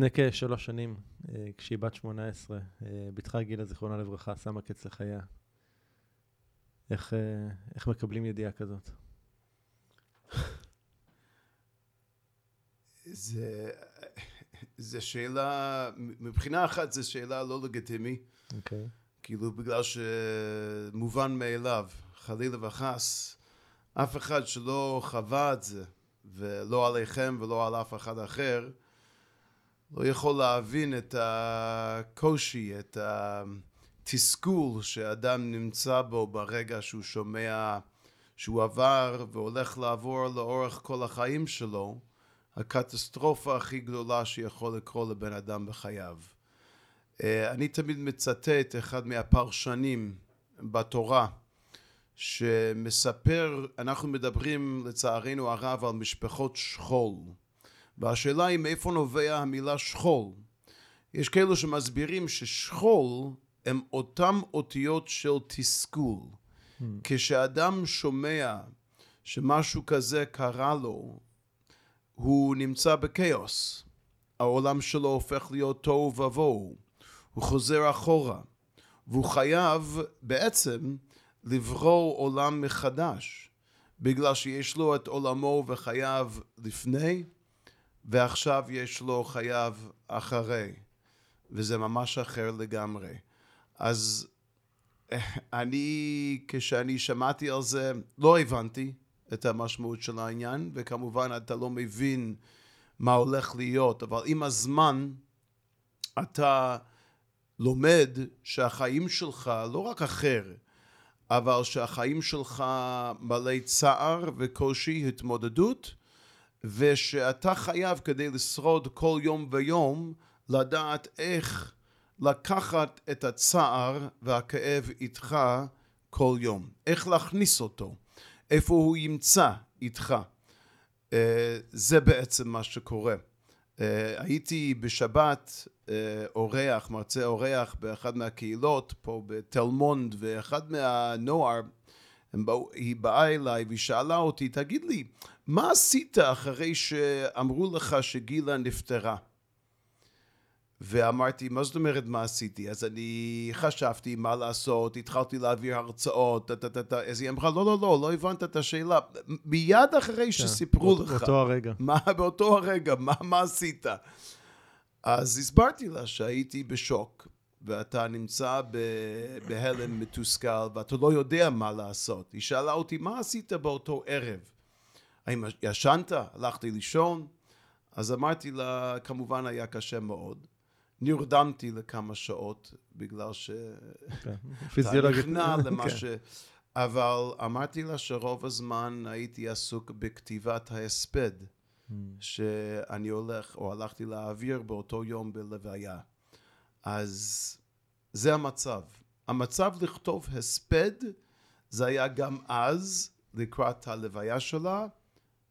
לפני כשלוש שנים, אה, כשהיא בת 18, אה, בתך גילה, זיכרונה לברכה, שמה קץ לחייה. איך, אה, איך מקבלים ידיעה כזאת? זה, זה שאלה, מבחינה אחת זו שאלה לא לגיטימית. אוקיי. Okay. כאילו בגלל שמובן מאליו, חלילה וחס, אף אחד שלא חווה את זה, ולא עליכם ולא על אף אחד אחר, לא יכול להבין את הקושי, את התסכול שאדם נמצא בו ברגע שהוא שומע שהוא עבר והולך לעבור לאורך כל החיים שלו, הקטסטרופה הכי גדולה שיכול לקרות לבן אדם בחייו. אה, אני תמיד מצטט אחד מהפרשנים בתורה שמספר, אנחנו מדברים לצערנו הרב על משפחות שכול והשאלה היא מאיפה נובע המילה שכול. יש כאלו שמסבירים ששכול הם אותם אותיות של תסכול. Hmm. כשאדם שומע שמשהו כזה קרה לו, הוא נמצא בכאוס. העולם שלו הופך להיות תוהו ובוהו. הוא חוזר אחורה. והוא חייב בעצם לברוא עולם מחדש. בגלל שיש לו את עולמו וחייו לפני, ועכשיו יש לו חייו אחרי, וזה ממש אחר לגמרי. אז אני, כשאני שמעתי על זה, לא הבנתי את המשמעות של העניין, וכמובן אתה לא מבין מה הולך להיות, אבל עם הזמן אתה לומד שהחיים שלך לא רק אחר, אבל שהחיים שלך מלא צער וקושי, התמודדות, ושאתה חייב כדי לשרוד כל יום ויום לדעת איך לקחת את הצער והכאב איתך כל יום, איך להכניס אותו, איפה הוא ימצא איתך. אה, זה בעצם מה שקורה. אה, הייתי בשבת אה, אורח, מרצה אורח באחד מהקהילות פה בתל מונד, ואחד מהנוער, היא באה אליי והיא שאלה אותי, תגיד לי, מה עשית אחרי שאמרו לך שגילה נפטרה? ואמרתי, מה זאת אומרת מה עשיתי? אז אני חשבתי מה לעשות, התחלתי להעביר הרצאות, אז היא אמרה, לא, לא, לא, לא הבנת את השאלה. מיד אחרי כן, שסיפרו לך. באותו הרגע. מה, באותו הרגע, מה, מה עשית? אז הסברתי לה שהייתי בשוק, ואתה נמצא בהלם מתוסכל, ואתה לא יודע מה לעשות. היא שאלה אותי, מה עשית באותו ערב? האם ישנת? הלכתי לישון? אז אמרתי לה, כמובן היה קשה מאוד. נרדמתי לכמה שעות בגלל ש... כן, נכנע למה כן. ש... אבל אמרתי לה שרוב הזמן הייתי עסוק בכתיבת ההספד hmm. שאני הולך או הלכתי להעביר באותו יום בלוויה. אז זה המצב. המצב לכתוב הספד זה היה גם אז לקראת הלוויה שלה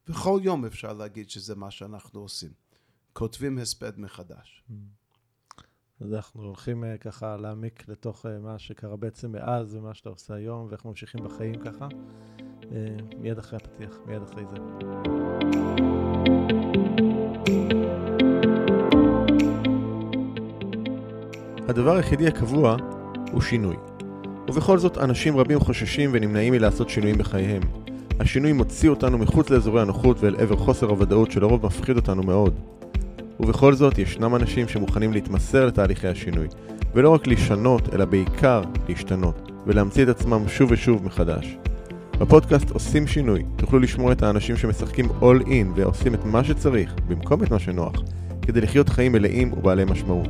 וכל יום אפשר להגיד שזה מה שאנחנו עושים. כותבים הספד מחדש. Mm. אז אנחנו הולכים uh, ככה להעמיק לתוך uh, מה שקרה בעצם מאז ומה שאתה עושה היום ואיך ממשיכים בחיים ככה. Uh, מיד אחרי הפתיח, מיד אחרי זה. הדבר היחידי הקבוע הוא שינוי. ובכל זאת אנשים רבים חוששים ונמנעים מלעשות שינויים בחייהם. השינוי מוציא אותנו מחוץ לאזורי הנוחות ואל עבר חוסר הוודאות שלרוב מפחיד אותנו מאוד. ובכל זאת, ישנם אנשים שמוכנים להתמסר לתהליכי השינוי, ולא רק לשנות, אלא בעיקר להשתנות, ולהמציא את עצמם שוב ושוב מחדש. בפודקאסט עושים שינוי, תוכלו לשמוע את האנשים שמשחקים all in ועושים את מה שצריך, במקום את מה שנוח, כדי לחיות חיים מלאים ובעלי משמעות.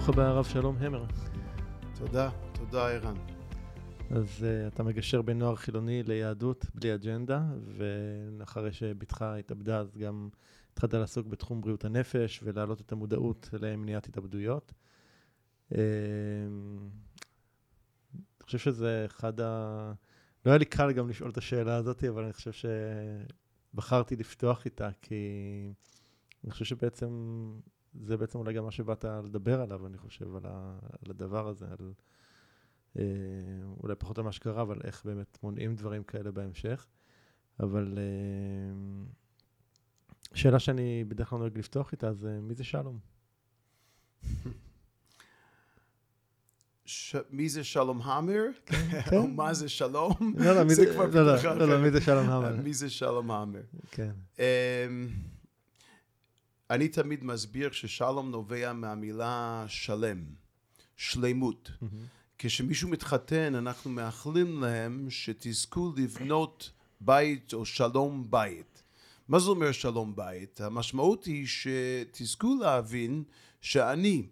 ברוך הבא הרב שלום המר. תודה, תודה ערן. אז uh, אתה מגשר בין נוער חילוני ליהדות בלי אג'נדה, ואחרי שבתך התאבדה, אז גם התחלת לעסוק בתחום בריאות הנפש ולהעלות את המודעות למניעת התאבדויות. Uh, אני חושב שזה אחד ה... לא היה לי קל גם לשאול את השאלה הזאת, אבל אני חושב שבחרתי לפתוח איתה, כי אני חושב שבעצם זה בעצם אולי גם מה שבאת לדבר עליו, אני חושב, על, ה, על הדבר הזה, על אה, אולי פחות על מה שקרה, אבל איך באמת מונעים דברים כאלה בהמשך. אבל אה, שאלה שאני בדרך כלל נוהג לפתוח איתה, זה מי זה שלום? ש... מי זה שלום המר? כן. או מה זה שלום? לא, לא, מי זה כבר לא, לא, לא, לא. מי זה שלום המר? מי זה שלום המר? כן. אני תמיד מסביר ששלום נובע מהמילה שלם, שלמות. כשמישהו מתחתן, אנחנו מאחלים להם שתזכו לבנות בית או שלום בית. מה זה אומר שלום בית? המשמעות היא שתזכו להבין שאני,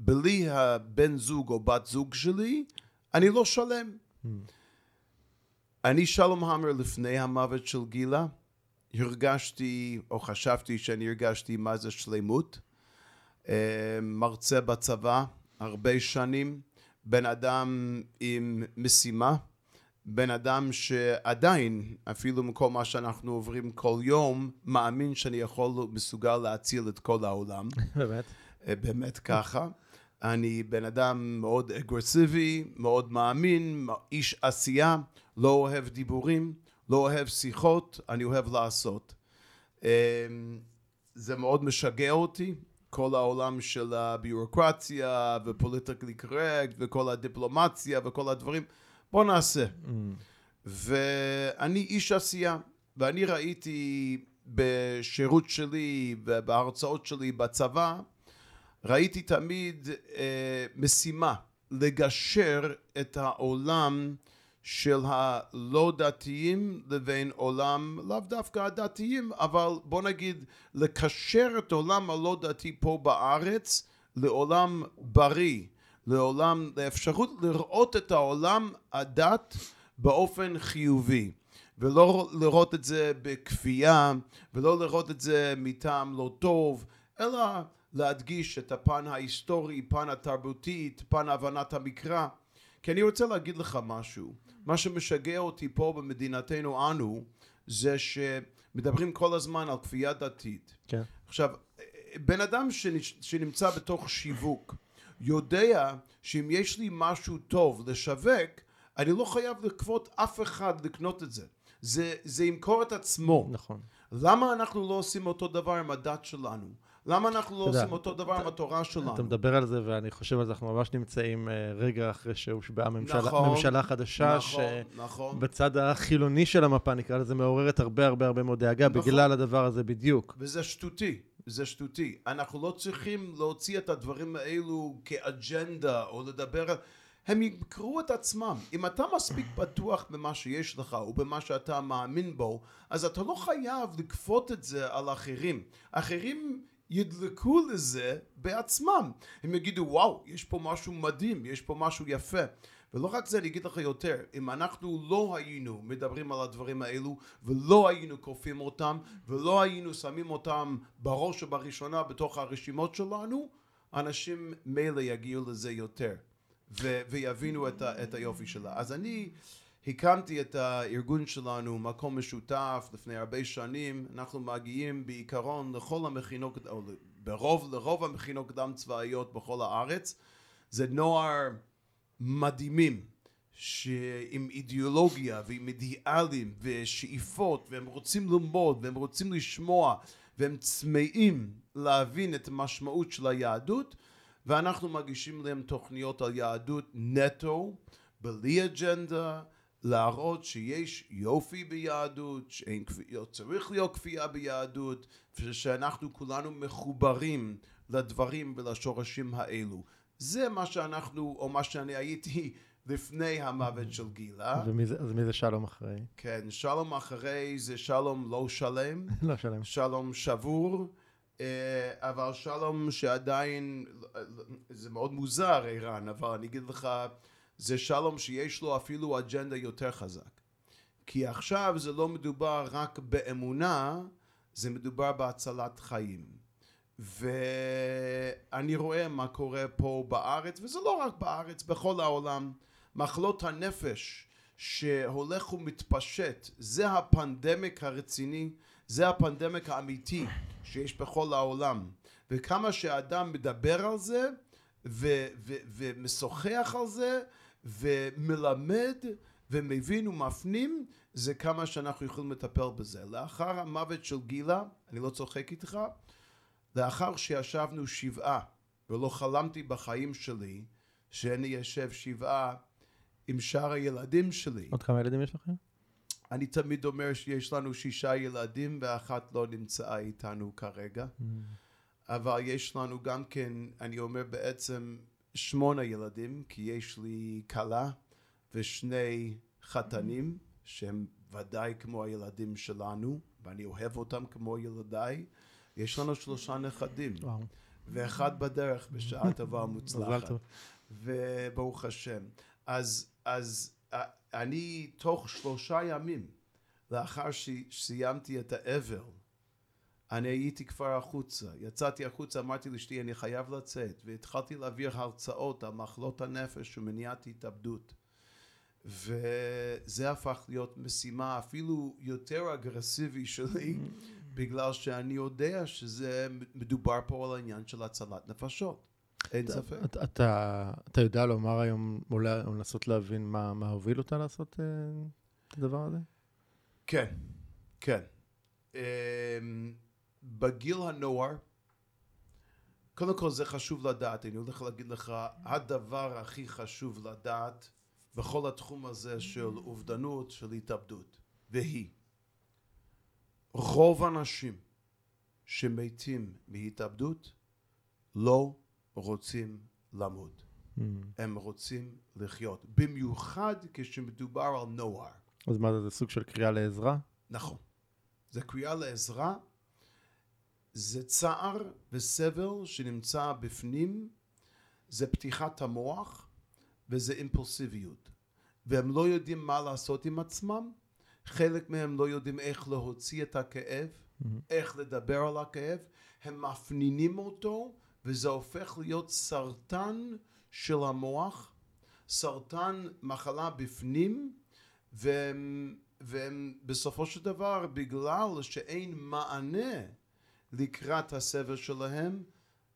בלי הבן זוג או בת זוג שלי, אני לא שלם. אני שלום המר לפני המוות של גילה, הרגשתי, או חשבתי שאני הרגשתי מה זה שלמות. אה, מרצה בצבא, הרבה שנים, בן אדם עם משימה, בן אדם שעדיין, אפילו מכל מה שאנחנו עוברים כל יום, מאמין שאני יכול, מסוגל להציל את כל העולם. באמת? אה, באמת ככה. אני בן אדם מאוד אגרסיבי, מאוד מאמין, איש עשייה, לא אוהב דיבורים, לא אוהב שיחות, אני אוהב לעשות. אה, זה מאוד משגע אותי, כל העולם של הביורוקרטיה ופוליטיקלי קורקט וכל הדיפלומטיה וכל הדברים. בוא נעשה. אמ, ואני איש עשייה, ואני ראיתי בשירות שלי ובהרצאות שלי בצבא, ראיתי תמיד אה, משימה לגשר את העולם של הלא דתיים לבין עולם, לאו דווקא הדתיים, אבל בוא נגיד לקשר את עולם הלא דתי פה בארץ לעולם בריא, לעולם, לאפשרות לראות את העולם הדת באופן חיובי. ולא לראות את זה בכפייה, ולא לראות את זה מטעם לא טוב, אלא להדגיש את הפן ההיסטורי, פן התרבותית, פן הבנת המקרא. כי אני רוצה להגיד לך משהו. מה שמשגע אותי פה במדינתנו אנו, זה שמדברים כל הזמן על כפייה דתית. כן. עכשיו, בן אדם שנ- שנמצא בתוך שיווק, יודע שאם יש לי משהו טוב לשווק, אני לא חייב לכפות אף אחד לקנות את זה. זה, זה ימכור את עצמו. נכון. למה אנחנו לא עושים אותו דבר עם הדת שלנו? למה אנחנו לא עושים אותו דבר עם התורה שלנו? אתה מדבר על זה, ואני חושב על זה, אנחנו ממש נמצאים אה, רגע אחרי שהושבעה ממשלה, נכון, חדשה, נכון, נכון. שבצד החילוני של המפה, נקרא לזה, מעוררת הרבה הרבה הרבה מאוד דאגה, נכון. בגלל הדבר הזה בדיוק. וזה שטותי, זה שטותי. אנחנו לא צריכים להוציא את הדברים האלו כאג'נדה או לדבר על... הם ימכרו את עצמם. אם אתה מספיק בטוח במה שיש לך ובמה שאתה מאמין בו, אז אתה לא חייב לכפות את זה על אחרים. אחרים ידלקו לזה בעצמם. הם יגידו, וואו, יש פה משהו מדהים, יש פה משהו יפה. ולא רק זה, אני אגיד לך יותר, אם אנחנו לא היינו מדברים על הדברים האלו, ולא היינו כופים אותם, ולא היינו שמים אותם בראש ובראשונה בתוך הרשימות שלנו, אנשים מילא יגיעו לזה יותר, ו- ויבינו את, ה- את היופי שלה. אז אני הקמתי את הארגון שלנו, מקום משותף, לפני הרבה שנים, אנחנו מגיעים בעיקרון לכל המכינות, או ברוב, לרוב המכינות קדם צבאיות בכל הארץ. זה נוער מדהימים, שעם אידיאולוגיה ועם אידיאלים ושאיפות, והם רוצים ללמוד והם רוצים לשמוע, והם צמאים להבין את המשמעות של היהדות, ואנחנו מגישים להם תוכניות על יהדות נטו, בלי אג'נדה, להראות שיש יופי ביהדות, שאין כפייה, צריך להיות כפייה ביהדות, ושאנחנו כולנו מחוברים לדברים ולשורשים האלו. זה מה שאנחנו, או מה שאני הייתי לפני המוות של גילה. ומי זה, אז מי זה שלום אחרי? כן, שלום אחרי זה שלום לא שלם, לא שלם. שלום שבור, אה, אבל שלום שעדיין, זה מאוד מוזר ערן, אבל אני אגיד לך, זה שלום שיש לו אפילו אג'נדה יותר חזק. כי עכשיו זה לא מדובר רק באמונה, זה מדובר בהצלת חיים. ואני רואה מה קורה פה בארץ, וזה לא רק בארץ, בכל העולם. מחלות הנפש שהולך ומתפשט, זה הפנדמיק הרציני, זה הפנדמיק האמיתי שיש בכל העולם. וכמה שאדם מדבר על זה, ו- ו- ומשוחח על זה, ומלמד, ומבין ומפנים, זה כמה שאנחנו יכולים לטפל בזה. לאחר המוות של גילה, אני לא צוחק איתך, לאחר שישבנו שבעה, ולא חלמתי בחיים שלי שאני יושב שבעה עם שאר הילדים שלי. עוד כמה ילדים יש לכם? אני תמיד אומר שיש לנו שישה ילדים ואחת לא נמצאה איתנו כרגע. Mm. אבל יש לנו גם כן, אני אומר בעצם שמונה ילדים, כי יש לי כלה ושני חתנים, שהם ודאי כמו הילדים שלנו, ואני אוהב אותם כמו ילדיי. יש לנו שלושה נכדים, וואו. ואחד בדרך בשעה טובה ומוצלחת. וברוך השם. אז, אז א- אני תוך שלושה ימים לאחר שסיימתי את האבל, אני הייתי כבר החוצה. יצאתי החוצה, אמרתי לאשתי, אני חייב לצאת, והתחלתי להעביר הרצאות על מחלות הנפש ומניעת התאבדות. וזה הפך להיות משימה אפילו יותר אגרסיבי שלי, בגלל שאני יודע שזה מדובר פה על העניין של הצלת נפשות. אין ספק. אתה- אתה, אתה יודע לומר היום, אולי או לנסות להבין מה, מה הוביל אותה לעשות אה, את הדבר הזה? כן, כן. Um, בגיל הנוער, קודם כל זה חשוב לדעת, אני הולך להגיד לך, הדבר הכי חשוב לדעת בכל התחום הזה של אובדנות, של התאבדות, והיא, רוב האנשים שמתים מהתאבדות לא רוצים למות, Mm. הם רוצים לחיות, במיוחד כשמדובר על נוער. אז מה זה, זה סוג של קריאה לעזרה? נכון. זה קריאה לעזרה, זה צער וסבל שנמצא בפנים, זה פתיחת המוח וזה אימפולסיביות. והם לא יודעים מה לעשות עם עצמם, חלק מהם לא יודעים איך להוציא את הכאב, איך לדבר על הכאב, הם מפנינים אותו וזה הופך להיות סרטן של המוח, סרטן מחלה בפנים, והם, והם בסופו של דבר בגלל שאין מענה לקראת הסבל שלהם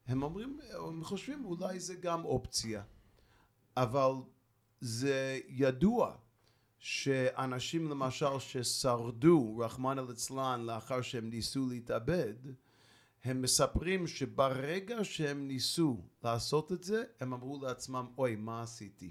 הם אומרים, הם חושבים אולי זה גם אופציה. אבל זה ידוע שאנשים למשל ששרדו רחמנא ליצלן לאחר שהם ניסו להתאבד הם מספרים שברגע שהם ניסו לעשות את זה הם אמרו לעצמם אוי מה עשיתי?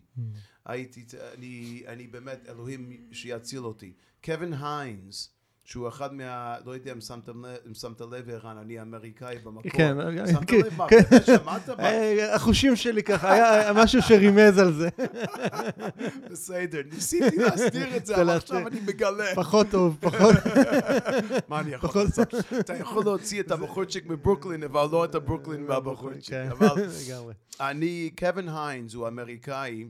הייתי, אני, אני באמת, אלוהים שיציל אותי. קווין היינס, שהוא אחד מה, לא יודע אם שמתם לב, אם שמת לב ערן, אני אמריקאי במקור. כן, שמת כן, לב מה, כן. באמת, שמעת מה? אה, החושים שלי ככה, היה משהו שרימז על זה. בסדר, ניסיתי להסתיר את זה, אבל. עכשיו אני מגלה. פחות טוב, פחות... מה אני יכול לעשות? אתה יכול להוציא את הבחורצ'יק מברוקלין, אבל לא את הברוקלין מהבחורצ'יק. כן, אבל. אני, קווין היינס הוא אמריקאי,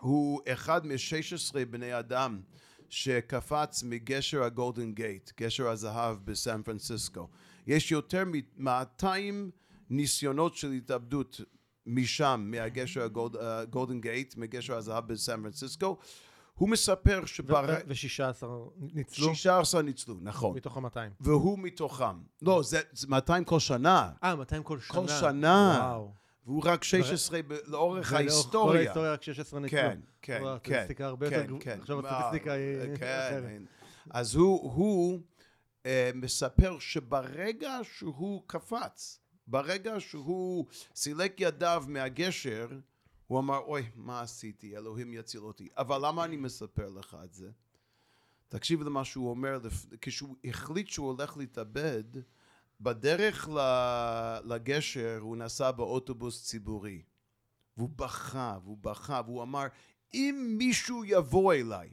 הוא אחד מ-16 בני אדם שקפץ מגשר הגולדן גייט, גשר הזהב בסן פרנסיסקו. יש יותר מ-200 ניסיונות של התאבדות משם, מהגשר הגולדן גייט, מגשר הזהב בסן פרנסיסקו. הוא מספר שבר... ושישה עשר ניצלו 16 ניצלו, נכון. מתוך ה-200. והוא מתוכם. לא, זה זה 200 כל שנה. אה, 200 כל שנה. כל שנה. וואו. והוא רק 16 ב- לאורך כל ההיסטוריה. ההיסטוריה רק 16 ניצלו. כן, כן, וואו, כן. הסטטיסטיקה הרבה יותר כן. כן. עכשיו הסטטיסטיקה היא כן, אחרת. כן. אז הוא, אה, מספר שברגע שהוא קפץ, ברגע שהוא סילק ידיו מהגשר, הוא אמר, אוי, מה עשיתי? אלוהים יציל אותי. אבל למה אני מספר לך את זה? תקשיב למה שהוא אומר, כשהוא החליט שהוא הולך להתאבד, בדרך לגשר הוא נסע באוטובוס ציבורי. והוא בכה, והוא בכה, והוא אמר, אם מישהו יבוא אליי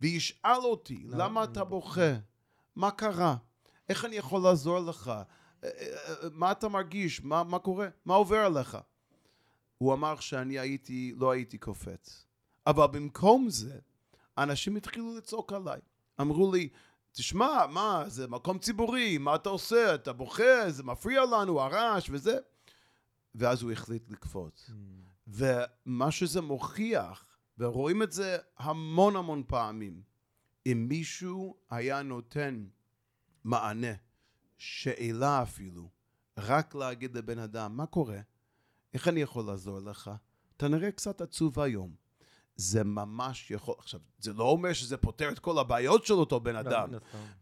וישאל אותי, לא, למה לא, אתה לא. בוכה? מה קרה? איך אני יכול לעזור לך? אה, אה, אה, מה אתה מרגיש? מה, מה קורה? מה עובר עליך? הוא אמר שאני הייתי, לא הייתי קופץ. אבל במקום זה, אנשים התחילו לצעוק עליי. אמרו לי, תשמע, מה, זה מקום ציבורי, מה אתה עושה? אתה בוכה, זה מפריע לנו, הרעש וזה. ואז הוא החליט לקפוץ. ומה שזה מוכיח, ורואים את זה המון המון פעמים, אם מישהו היה נותן מענה, שאלה אפילו, רק להגיד לבן אדם, מה קורה? איך אני יכול לעזור לך? אתה נראה קצת עצוב היום. זה ממש יכול... עכשיו, זה לא אומר שזה פותר את כל הבעיות של אותו בן אדם,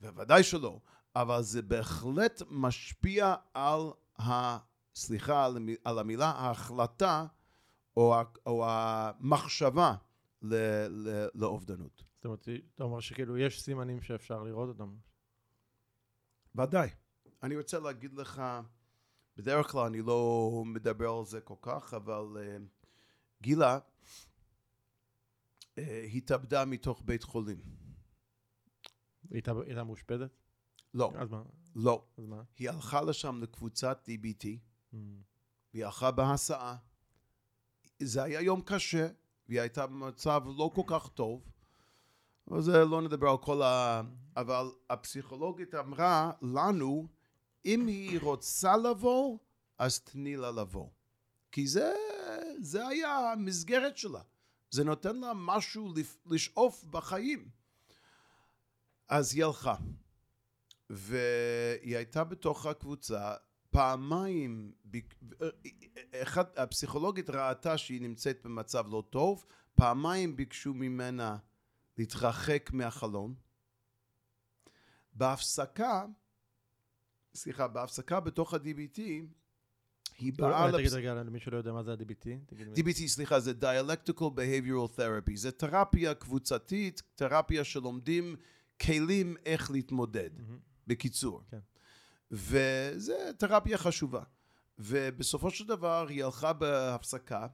בוודאי שלא, אבל זה בהחלט משפיע על ה... סליחה על, המילה, ההחלטה או, או המחשבה ל, ל, לאובדנות. זאת אומרת, אתה אומר שכאילו יש סימנים שאפשר לראות אותם. ודאי. אני רוצה להגיד לך, בדרך כלל אני לא מדבר על זה כל כך, אבל uh, גילה התאבדה מתוך בית חולים. היא הייתה מאושפזת? לא. אז מה? לא. אז מה? היא הלכה לשם לקבוצת DBT, mm. והיא הלכה בהסעה. זה היה יום קשה, והיא הייתה במצב לא כל כך טוב. אבל זה לא נדבר על כל ה... אבל הפסיכולוגית אמרה לנו, אם היא רוצה לבוא, אז תני לה לבוא. כי זה, זה היה המסגרת שלה. זה נותן לה משהו לשאוף בחיים. אז היא הלכה. והיא הייתה בתוך הקבוצה, פעמיים, אחד, הפסיכולוגית ראתה שהיא נמצאת במצב לא טוב, פעמיים ביקשו ממנה להתרחק מהחלון. בהפסקה, סליחה, בהפסקה בתוך ה-DBT, היא באה... תגיד רגע, למי שלא יודע מה זה ה-DBT. DBT, סליחה, זה Dialectical Behavioral Therapy. זה תרפיה קבוצתית, תרפיה שלומדים כלים איך להתמודד, בקיצור. כן. וזה תרפיה חשובה. ובסופו של דבר היא הלכה בהפסקה,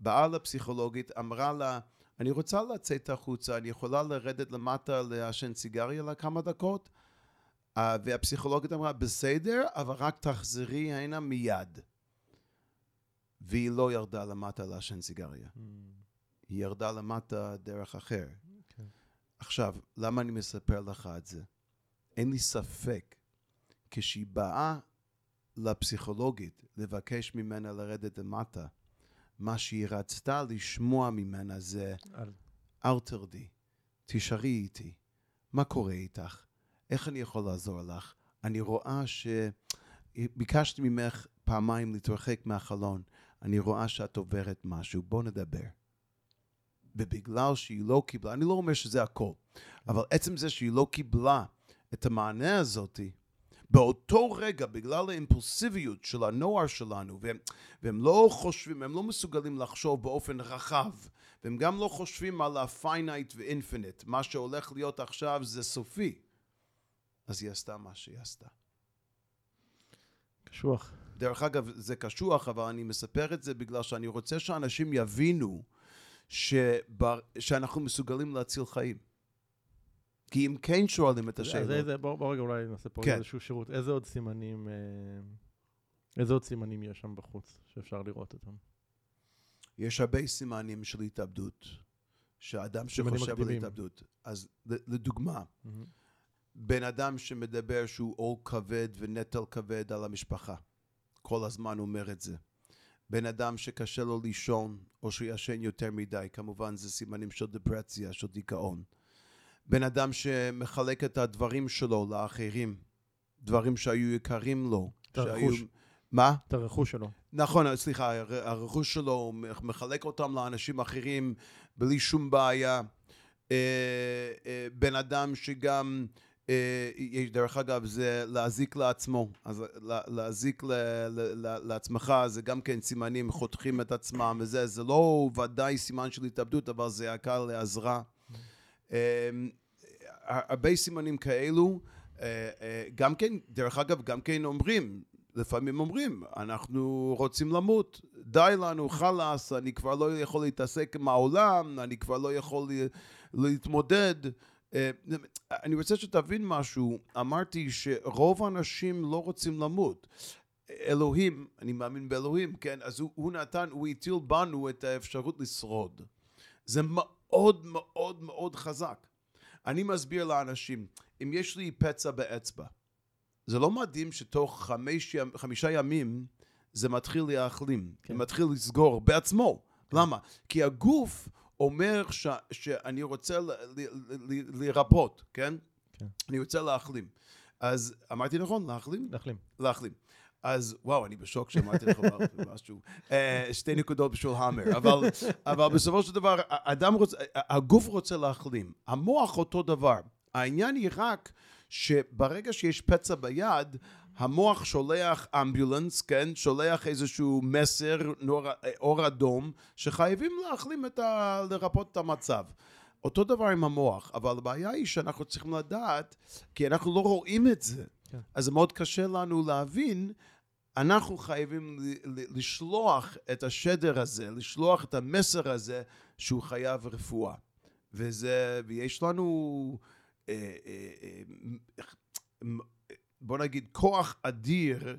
באה לפסיכולוגית, אמרה לה, אני רוצה לצאת החוצה, אני יכולה לרדת למטה לעשן סיגריה לכמה דקות? Uh, והפסיכולוגית אמרה, בסדר, אבל רק תחזרי הנה מיד. והיא לא ירדה למטה לעשן סיגריה. Mm. היא ירדה למטה דרך אחר. Okay. אוקיי. עכשיו, למה אני מספר לך את זה? אין לי ספק כשהיא באה לפסיכולוגית לבקש ממנה לרדת למטה, מה שהיא רצתה לשמוע ממנה זה, אל, אל תרדי, תישארי איתי, מה קורה איתך? איך אני יכול לעזור לך? אני רואה ש... ביקשתי ממך פעמיים להתרחק מהחלון, אני רואה שאת עוברת משהו, בוא נדבר. ובגלל שהיא לא קיבלה, אני לא אומר שזה הכל, אבל עצם זה שהיא לא קיבלה את המענה הזאתי, באותו רגע, בגלל האימפולסיביות של הנוער שלנו, והם, והם לא חושבים, הם לא מסוגלים לחשוב באופן רחב, והם גם לא חושבים על ה-finite ו-infinite, מה שהולך להיות עכשיו זה סופי. אז היא עשתה מה שהיא עשתה. קשוח. דרך אגב, זה קשוח, אבל אני מספר את זה בגלל שאני רוצה שאנשים יבינו שבר, שאנחנו מסוגלים להציל חיים. כי אם כן שואלים את השאלות... אז איזה, בוא, בוא רגע אולי נעשה פה כן. איזשהו שירות. איזה עוד סימנים, אה, איזה עוד סימנים יש שם בחוץ שאפשר לראות אותם? יש הרבה סימנים של התאבדות, שאדם שחושב על התאבדות. אז לדוגמה, mm-hmm. בן אדם שמדבר שהוא עול כבד ונטל כבד על המשפחה, כל הזמן אומר את זה. בן אדם שקשה לו לישון, או שישן יותר מדי, כמובן זה סימנים של דפרציה, של דיכאון. בן אדם שמחלק את הדברים שלו לאחרים, דברים שהיו יקרים לו. את הרכוש. שהיו... מה? את הרכוש שלו. נכון, סליחה, הרכוש שלו, מחלק אותם לאנשים אחרים בלי שום בעיה. אה, אה, בן אדם שגם, אה, דרך אגב, זה להזיק לעצמו. אז להזיק לעצמך זה גם כן סימנים, חותכים את עצמם וזה, זה לא ודאי סימן של התאבדות, אבל זה הקל לעזרה. אמ, הרבה סימנים כאלו, אה, אה, גם כן, דרך אגב, גם כן אומרים, לפעמים אומרים, אנחנו רוצים למות, די לנו, חלאס, אני כבר לא יכול להתעסק עם העולם, אני כבר לא יכול להתמודד. אה, אני רוצה שתבין משהו, אמרתי שרוב האנשים לא רוצים למות. אלוהים, אני מאמין באלוהים, כן? אז הוא, הוא נתן, הוא הטיל בנו את האפשרות לשרוד. זה מאוד מאוד מאוד חזק. אני מסביר לאנשים, אם יש לי פצע באצבע, זה לא מדהים שתוך חמש, חמישה ימים זה מתחיל להחלים, כן. מתחיל לסגור בעצמו. למה? כי הגוף אומר ש, שאני רוצה ל, ל, ל, לרפות, כן? כן. אני רוצה להחלים. אז אמרתי נכון, להחלים? להחלים. להחלים. אז וואו, אני בשוק שאמרתי לך משהו. אה, שתי נקודות בשביל המר. אבל, אבל בסופו של דבר, האדם רוצה, הגוף רוצה להחלים. המוח אותו דבר. העניין היא רק שברגע שיש פצע ביד, המוח שולח אמבולנס, כן? שולח איזשהו מסר, נור, אור אדום, שחייבים להחלים את ה... לרפות את המצב. אותו דבר עם המוח, אבל הבעיה היא שאנחנו צריכים לדעת, כי אנחנו לא רואים את זה. כן. אז זה מאוד קשה לנו להבין, אנחנו חייבים ל- ל- לשלוח את השדר הזה, לשלוח את המסר הזה שהוא חייב רפואה. וזה, ויש לנו, אה, אה, אה, בוא נגיד, כוח אדיר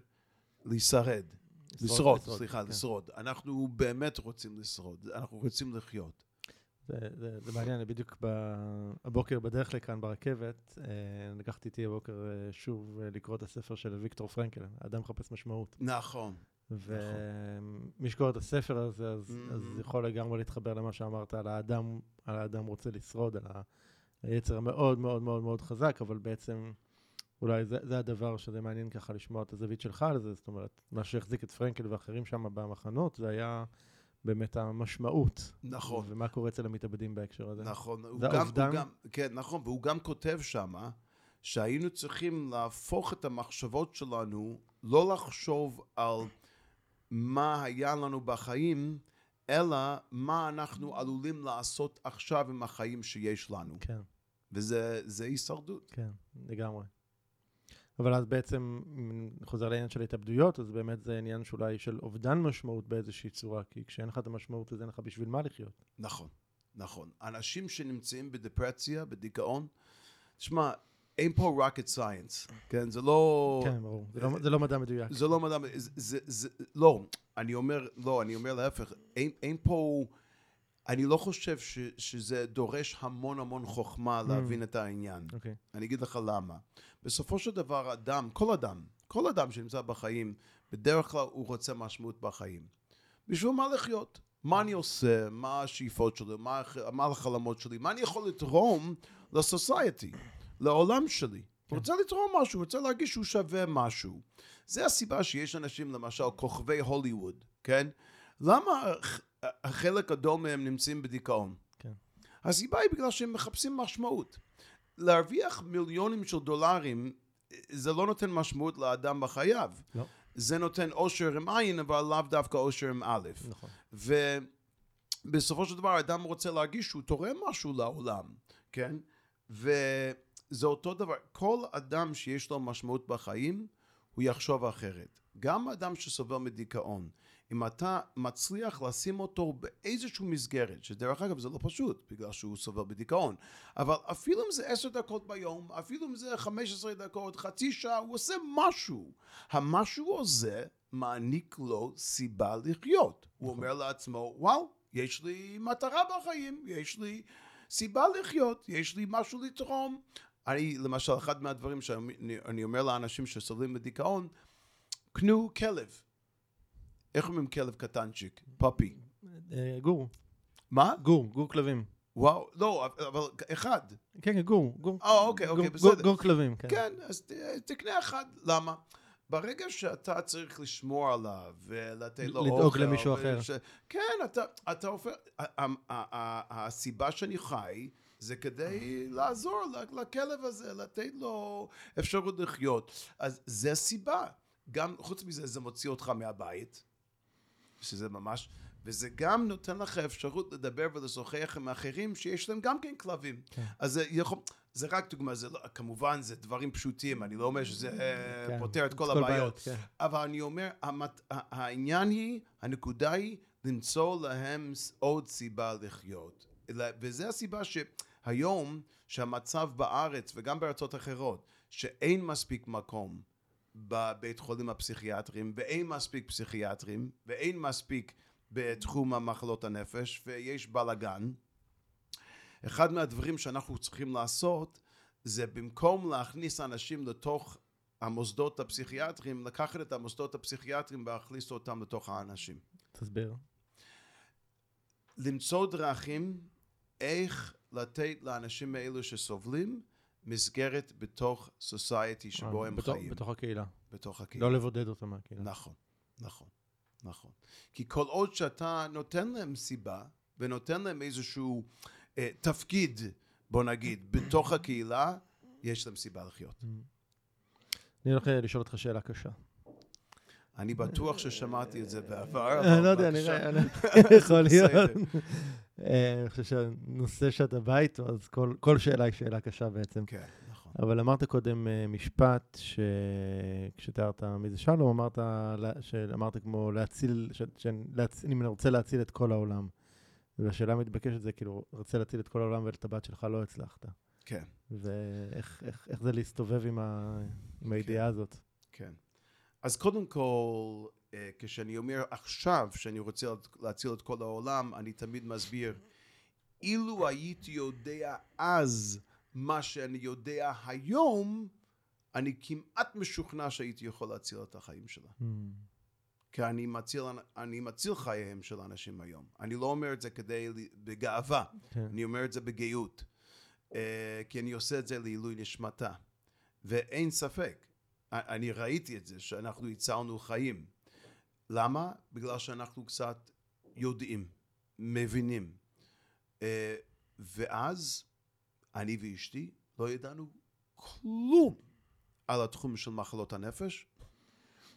לשרד. לשרוד, סליחה, כן. לשרוד. אנחנו באמת רוצים לשרוד, אנחנו רוצים לחיות. זה, זה, זה מעניין, אני בדיוק הבוקר בדרך לכאן ברכבת, אה, לקחתי איתי הבוקר אה, שוב אה, לקרוא את הספר של ויקטור פרנקל, האדם מחפש משמעות. נכון. ומי שקורא את הספר הזה, אז, Mhm. אז יכול לגמרי להתחבר למה שאמרת על האדם, על האדם רוצה לשרוד, על היצר המאוד מאוד מאוד מאוד חזק, אבל בעצם אולי זה, זה הדבר שזה מעניין ככה לשמוע את הזווית שלך על זה, זאת אומרת, מה שהחזיק את פרנקל ואחרים שם במחנות, זה היה באמת המשמעות. נכון. ומה קורה אצל המתאבדים בהקשר הזה. נכון. הוא זה גם, האובדן? הוא גם, כן, נכון, והוא גם כותב שמה שהיינו צריכים להפוך את המחשבות שלנו, לא לחשוב על מה היה לנו בחיים, אלא מה אנחנו עלולים לעשות עכשיו עם החיים שיש לנו. כן, וזה זה הישרדות. כן, לגמרי. אבל אז בעצם, אם חוזר לעניין של התאבדויות, אז באמת זה עניין שאולי של אובדן משמעות באיזושהי צורה, כי כשאין לך את המשמעות, אז אין לך בשביל מה לחיות. נכון, נכון. אנשים שנמצאים בדפרציה, בדיכאון, תשמע, אין פה rocket science, כן? זה לא... כן, ברור. זה לא, זה לא מדע מדויק. זה לא מדע, זה, זה, זה, לא, אני אומר, לא, אני אומר להפך, אין, אין פה, אני לא חושב ש, שזה דורש המון המון חוכמה להבין את העניין. אוקיי. אני אגיד לך למה. בסופו של דבר, אדם, כל אדם, כל אדם שנמצא בחיים, בדרך כלל הוא רוצה משמעות בחיים. בשביל מה לחיות? מה אני עושה? מה השאיפות שלי? מה, מה החלומות שלי? מה אני יכול לתרום לסוסייטי? לעולם שלי? הוא רוצה לתרום משהו, הוא רוצה להרגיש שהוא שווה משהו. זה הסיבה שיש אנשים, למשל, כוכבי הוליווד, כן? למה ח- החלק גדול מהם נמצאים בדיכאון? כן. הסיבה היא בגלל שהם מחפשים משמעות. להרוויח מיליונים של דולרים, זה לא נותן משמעות לאדם בחייו. לא. זה נותן אושר עם עין, אבל לאו דווקא אושר עם א'. נכון. ובסופו של דבר האדם רוצה להרגיש שהוא תורם משהו לעולם, כן? וזה אותו דבר, כל אדם שיש לו משמעות בחיים, הוא יחשוב אחרת. גם אדם שסובל מדיכאון, אם אתה מצליח לשים אותו באיזושהי מסגרת, שדרך אגב זה לא פשוט, בגלל שהוא סובל בדיכאון, אבל אפילו אם זה עשר דקות ביום, אפילו אם זה חמש עשרה דקות, חצי שעה, הוא עושה משהו. המשהו הזה מעניק לו סיבה לחיות. הוא אומר לעצמו, וואו, יש לי מטרה בחיים, יש לי סיבה לחיות, יש לי משהו לתרום. אני, למשל, אחד מהדברים שאני אני אומר לאנשים שסובלים מדיכאון, קנו כלב. איך אומרים כלב קטנצ'יק? פאפי. אה, גור, מה? גור, גור כלבים. וואו, לא, אבל אחד. כן, כן, גור, גור. אה, אוקיי, אוקיי, גור- בסדר. גור- גור כלבים, כן. כן, אז ת- תקנה אחד. למה? ברגע שאתה צריך לשמור עליו ולתת לו אוכל... לדאוג למישהו אחר. כן, אתה, אתה הופך... הסיבה שאני חי זה כדי לעזור לכלב הזה, לתת לו אפשרות לחיות. אז זה הסיבה. גם, חוץ מזה, זה מוציא אותך מהבית, שזה ממש... וזה גם נותן לך אפשרות לדבר ולשוחח עם אחרים שיש להם גם כן כלבים. כן. אז זה יכול... זה רק דוגמה, זה לא, כמובן זה דברים פשוטים, אני לא אומר שזה אה, כן. פותר את כל כל הבעיות. כן. אבל אני אומר, המת... העניין היא, הנקודה היא למצוא להם עוד סיבה לחיות. וזה הסיבה שהיום, שהמצב בארץ וגם בארצות אחרות, שאין מספיק מקום בבית חולים הפסיכיאטרים, ואין מספיק פסיכיאטרים, ואין מספיק בתחום המחלות הנפש, ויש בלאגן, אחד מהדברים שאנחנו צריכים לעשות, זה במקום להכניס אנשים לתוך המוסדות הפסיכיאטריים, לקחת את המוסדות הפסיכיאטריים ולהכניס אותם לתוך האנשים. תסביר. למצוא דרכים איך לתת לאנשים האלו שסובלים מסגרת בתוך סוסייטי שבו אה, הם בתוך- חיים. בתוך הקהילה. בתוך הקהילה. לא לבודד אותם מהקהילה. נכון, נכון, נכון. כי כל עוד שאתה נותן להם סיבה ונותן להם איזשהו אה, תפקיד, בוא נגיד, בתוך הקהילה, יש להם סיבה לחיות. אני הולך אה, לשאול אותך שאלה קשה. אני בטוח ששמעתי את זה בעבר, אני אבל לא יודע. נראה, אני- יכול להיות. אה, אני חושב שהנושא שאתה בא איתו, אז כל- שאלה היא שאלה קשה בעצם. כן, נכון. אבל אמרת קודם אה, משפט, שכשתיארת מי זה שלום, אמרת, שאמרת כמו להציל, אם אני רוצה להציל את כל העולם. והשאלה המתבקשת זה כאילו, רוצה להציל את כל העולם ואת הבת שלך לא הצלחת. כן, ואיך איך, איך זה להסתובב עם, עם הידיעה הזאת? כן. אז קודם כל, אה, כשאני אומר עכשיו שאני רוצה להציל את כל העולם, אני תמיד מסביר, אילו הייתי יודע אז מה שאני יודע היום, אני כמעט משוכנע שהייתי יכול להציל את החיים שלה. כי אני מציל, אני מציל חייהם של אנשים היום. אני לא אומר את זה כדי, בגאווה, כן. אני אומר את זה בגאות. אה, כי אני עושה את זה לעילוי נשמתה. ואין ספק, אני ראיתי את זה, שאנחנו הצלנו חיים. למה? בגלל שאנחנו קצת יודעים, מבינים. אה, ואז אני ואשתי לא ידענו כלום על התחום של מחלות הנפש.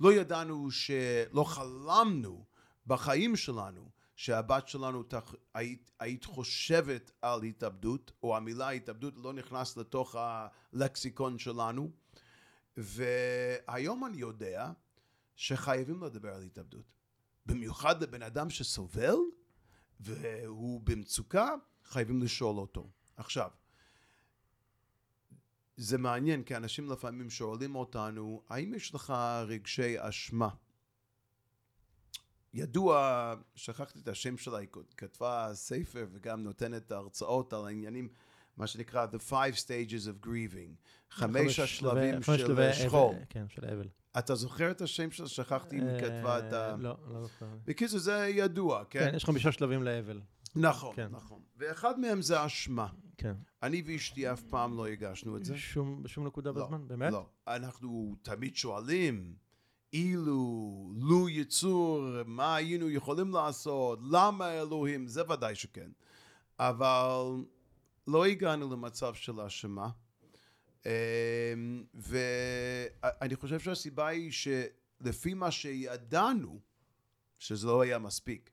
לא ידענו שלא חלמנו בחיים שלנו שהבת שלנו תח... היית, היית חושבת על התאבדות, או המילה התאבדות לא נכנס לתוך הלקסיקון שלנו. והיום אני יודע שחייבים לדבר על התאבדות. במיוחד לבן אדם שסובל והוא במצוקה, חייבים לשאול אותו. עכשיו, זה מעניין, כי אנשים לפעמים שואלים אותנו, האם יש לך רגשי אשמה? ידוע, שכחתי את השם שלה, היא כתבה ספר וגם נותנת הרצאות על העניינים, מה שנקרא The Five Stages of Grieving, חמש השלבים של שכול. אבל- כן, של אבל. אתה זוכר את השם שלה? שכחתי אם היא כתבה את ה... אה, לא, לא זוכר. בקיצור, זה ידוע, כן, כן? יש חמישה שלבים לאבל. נכון, כן. נכון. ואחד מהם זה אשמה. כן. אני ואשתי אף פעם לא הגשנו את זה. שום, בשום נקודה לא, בזמן, באמת? לא. אנחנו תמיד שואלים, אילו, לו יצור, מה היינו יכולים לעשות, למה אלוהים, זה ודאי שכן. אבל לא הגענו למצב של האשמה. אמ, ואני חושב שהסיבה היא שלפי מה שידענו, שזה לא היה מספיק,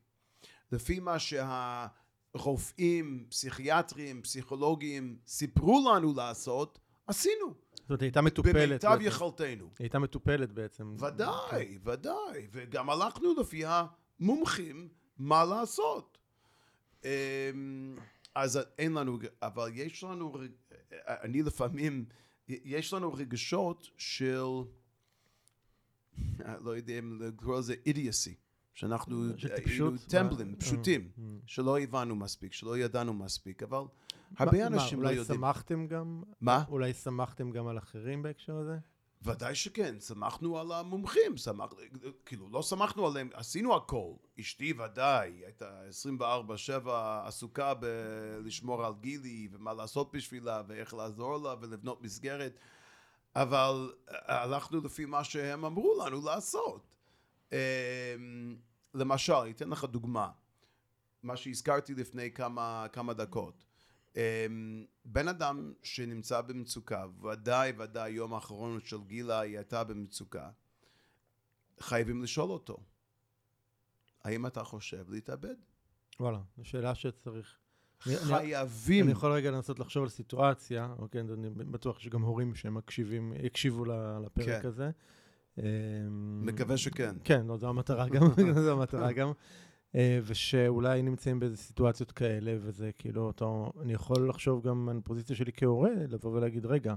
לפי מה שהרופאים, פסיכיאטרים, פסיכולוגים סיפרו לנו לעשות, עשינו. זאת אומרת, היא הייתה מטופלת. במיטב. יכולתנו. היא הייתה מטופלת בעצם. ודאי, ודאי. וגם הלכנו לפי המומחים מה לעשות. אז אין לנו, אבל יש לנו, אני לפעמים, יש לנו רגשות של, לא יודע אם לקרוא לזה אידיאסי. שאנחנו היינו טיפשות? טמבלים? פשוטים, אה, אה. שלא הבנו מספיק, שלא ידענו מספיק, אבל הרבה אנשים לא אולי יודעים. שמחתם גם? מה? אולי שמחתם גם על אחרים בהקשר הזה? ודאי שכן, שמחנו על המומחים, שמח, כאילו לא שמחנו עליהם, עשינו הכל. אשתי ודאי, הייתה 24-7 עסוקה בלשמור על גילי ומה לעשות בשבילה ואיך לעזור לה ולבנות מסגרת, אבל הלכנו לפי מה שהם אמרו לנו לעשות. אמ, למשל, אני אתן לך דוגמה, מה שהזכרתי לפני כמה, כמה דקות. אמ, בן אדם שנמצא במצוקה, ודאי ודאי יום האחרון של גילה היא הייתה במצוקה, חייבים לשאול אותו, האם אתה חושב להתאבד? וואלה, זו שאלה שצריך... חייבים. אני יכול רגע לנסות לחשוב על סיטואציה, אוקיי, אני בטוח שגם הורים שמקשיבים, יקשיבו לפרק כן. הזה. אמ, מקווה שכן. כן, לא, זו המטרה גם, זו המטרה גם. אה, ושאולי נמצאים באיזה סיטואציות כאלה, וזה כאילו, אותו, אני יכול לחשוב גם על פוזיציה שלי כהורה, לבוא ולהגיד, רגע,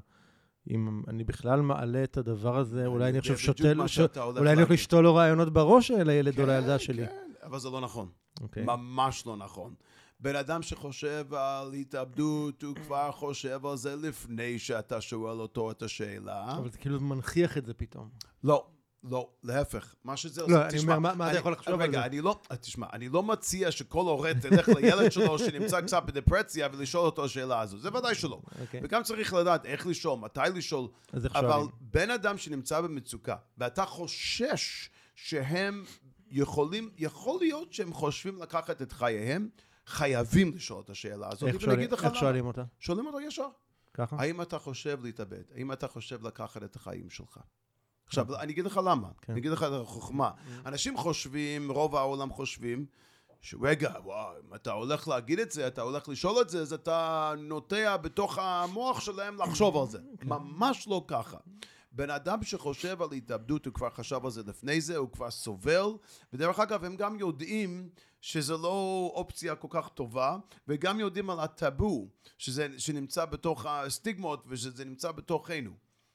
אם אני בכלל מעלה את הדבר הזה, אולי אני עכשיו שותל, ש- אולי אני הולך. לשתול לו רעיונות בראש לילד או כן, לילדה שלי. כן, אבל זה לא נכון. אוקיי. ממש לא נכון. בן אדם שחושב על התאבדות, הוא כבר חושב על זה לפני שאתה שואל אותו את השאלה. אבל זה כאילו מנכיח את זה פתאום. לא, לא, להפך. מה שזה לא, אני אומר, מה, מה אתה יכול לחשוב על רגע, זה? אני לא, תשמע, אני לא מציע שכל הורה תלך לילד שלו שנמצא קצת בדפרציה ולשאול אותו השאלה הזו. זה ודאי שלא. אוקיי. וגם צריך לדעת איך לשאול, מתי לשאול. אבל שואלים? בן אדם שנמצא במצוקה, ואתה חושש שהם יכולים, יכול להיות שהם חושבים לקחת את חייהם, חייבים לשאול את השאלה הזאת. איך לך איך. שואלים אותה? שואלים אותו ישר. ככה? האם אתה חושב להתאבד? האם אתה חושב לקחת את החיים שלך? עכשיו, אני אגיד לך למה. כן. אני אגיד לך את החוכמה. אנשים חושבים, רוב העולם חושבים, שרגע, וואו, אם אתה הולך להגיד את זה, אתה הולך לשאול את זה, אז אתה נוטע בתוך המוח שלהם לחשוב על זה. ממש לא ככה. בן אדם שחושב על התאבדות, הוא כבר חשב על זה לפני זה, הוא כבר סובל, ודרך אגב, הם גם יודעים שזה לא אופציה כל כך טובה, וגם יודעים על הטאבו, שזה, שנמצא בתוך הסטיגמות, ושזה נמצא בתוכנו.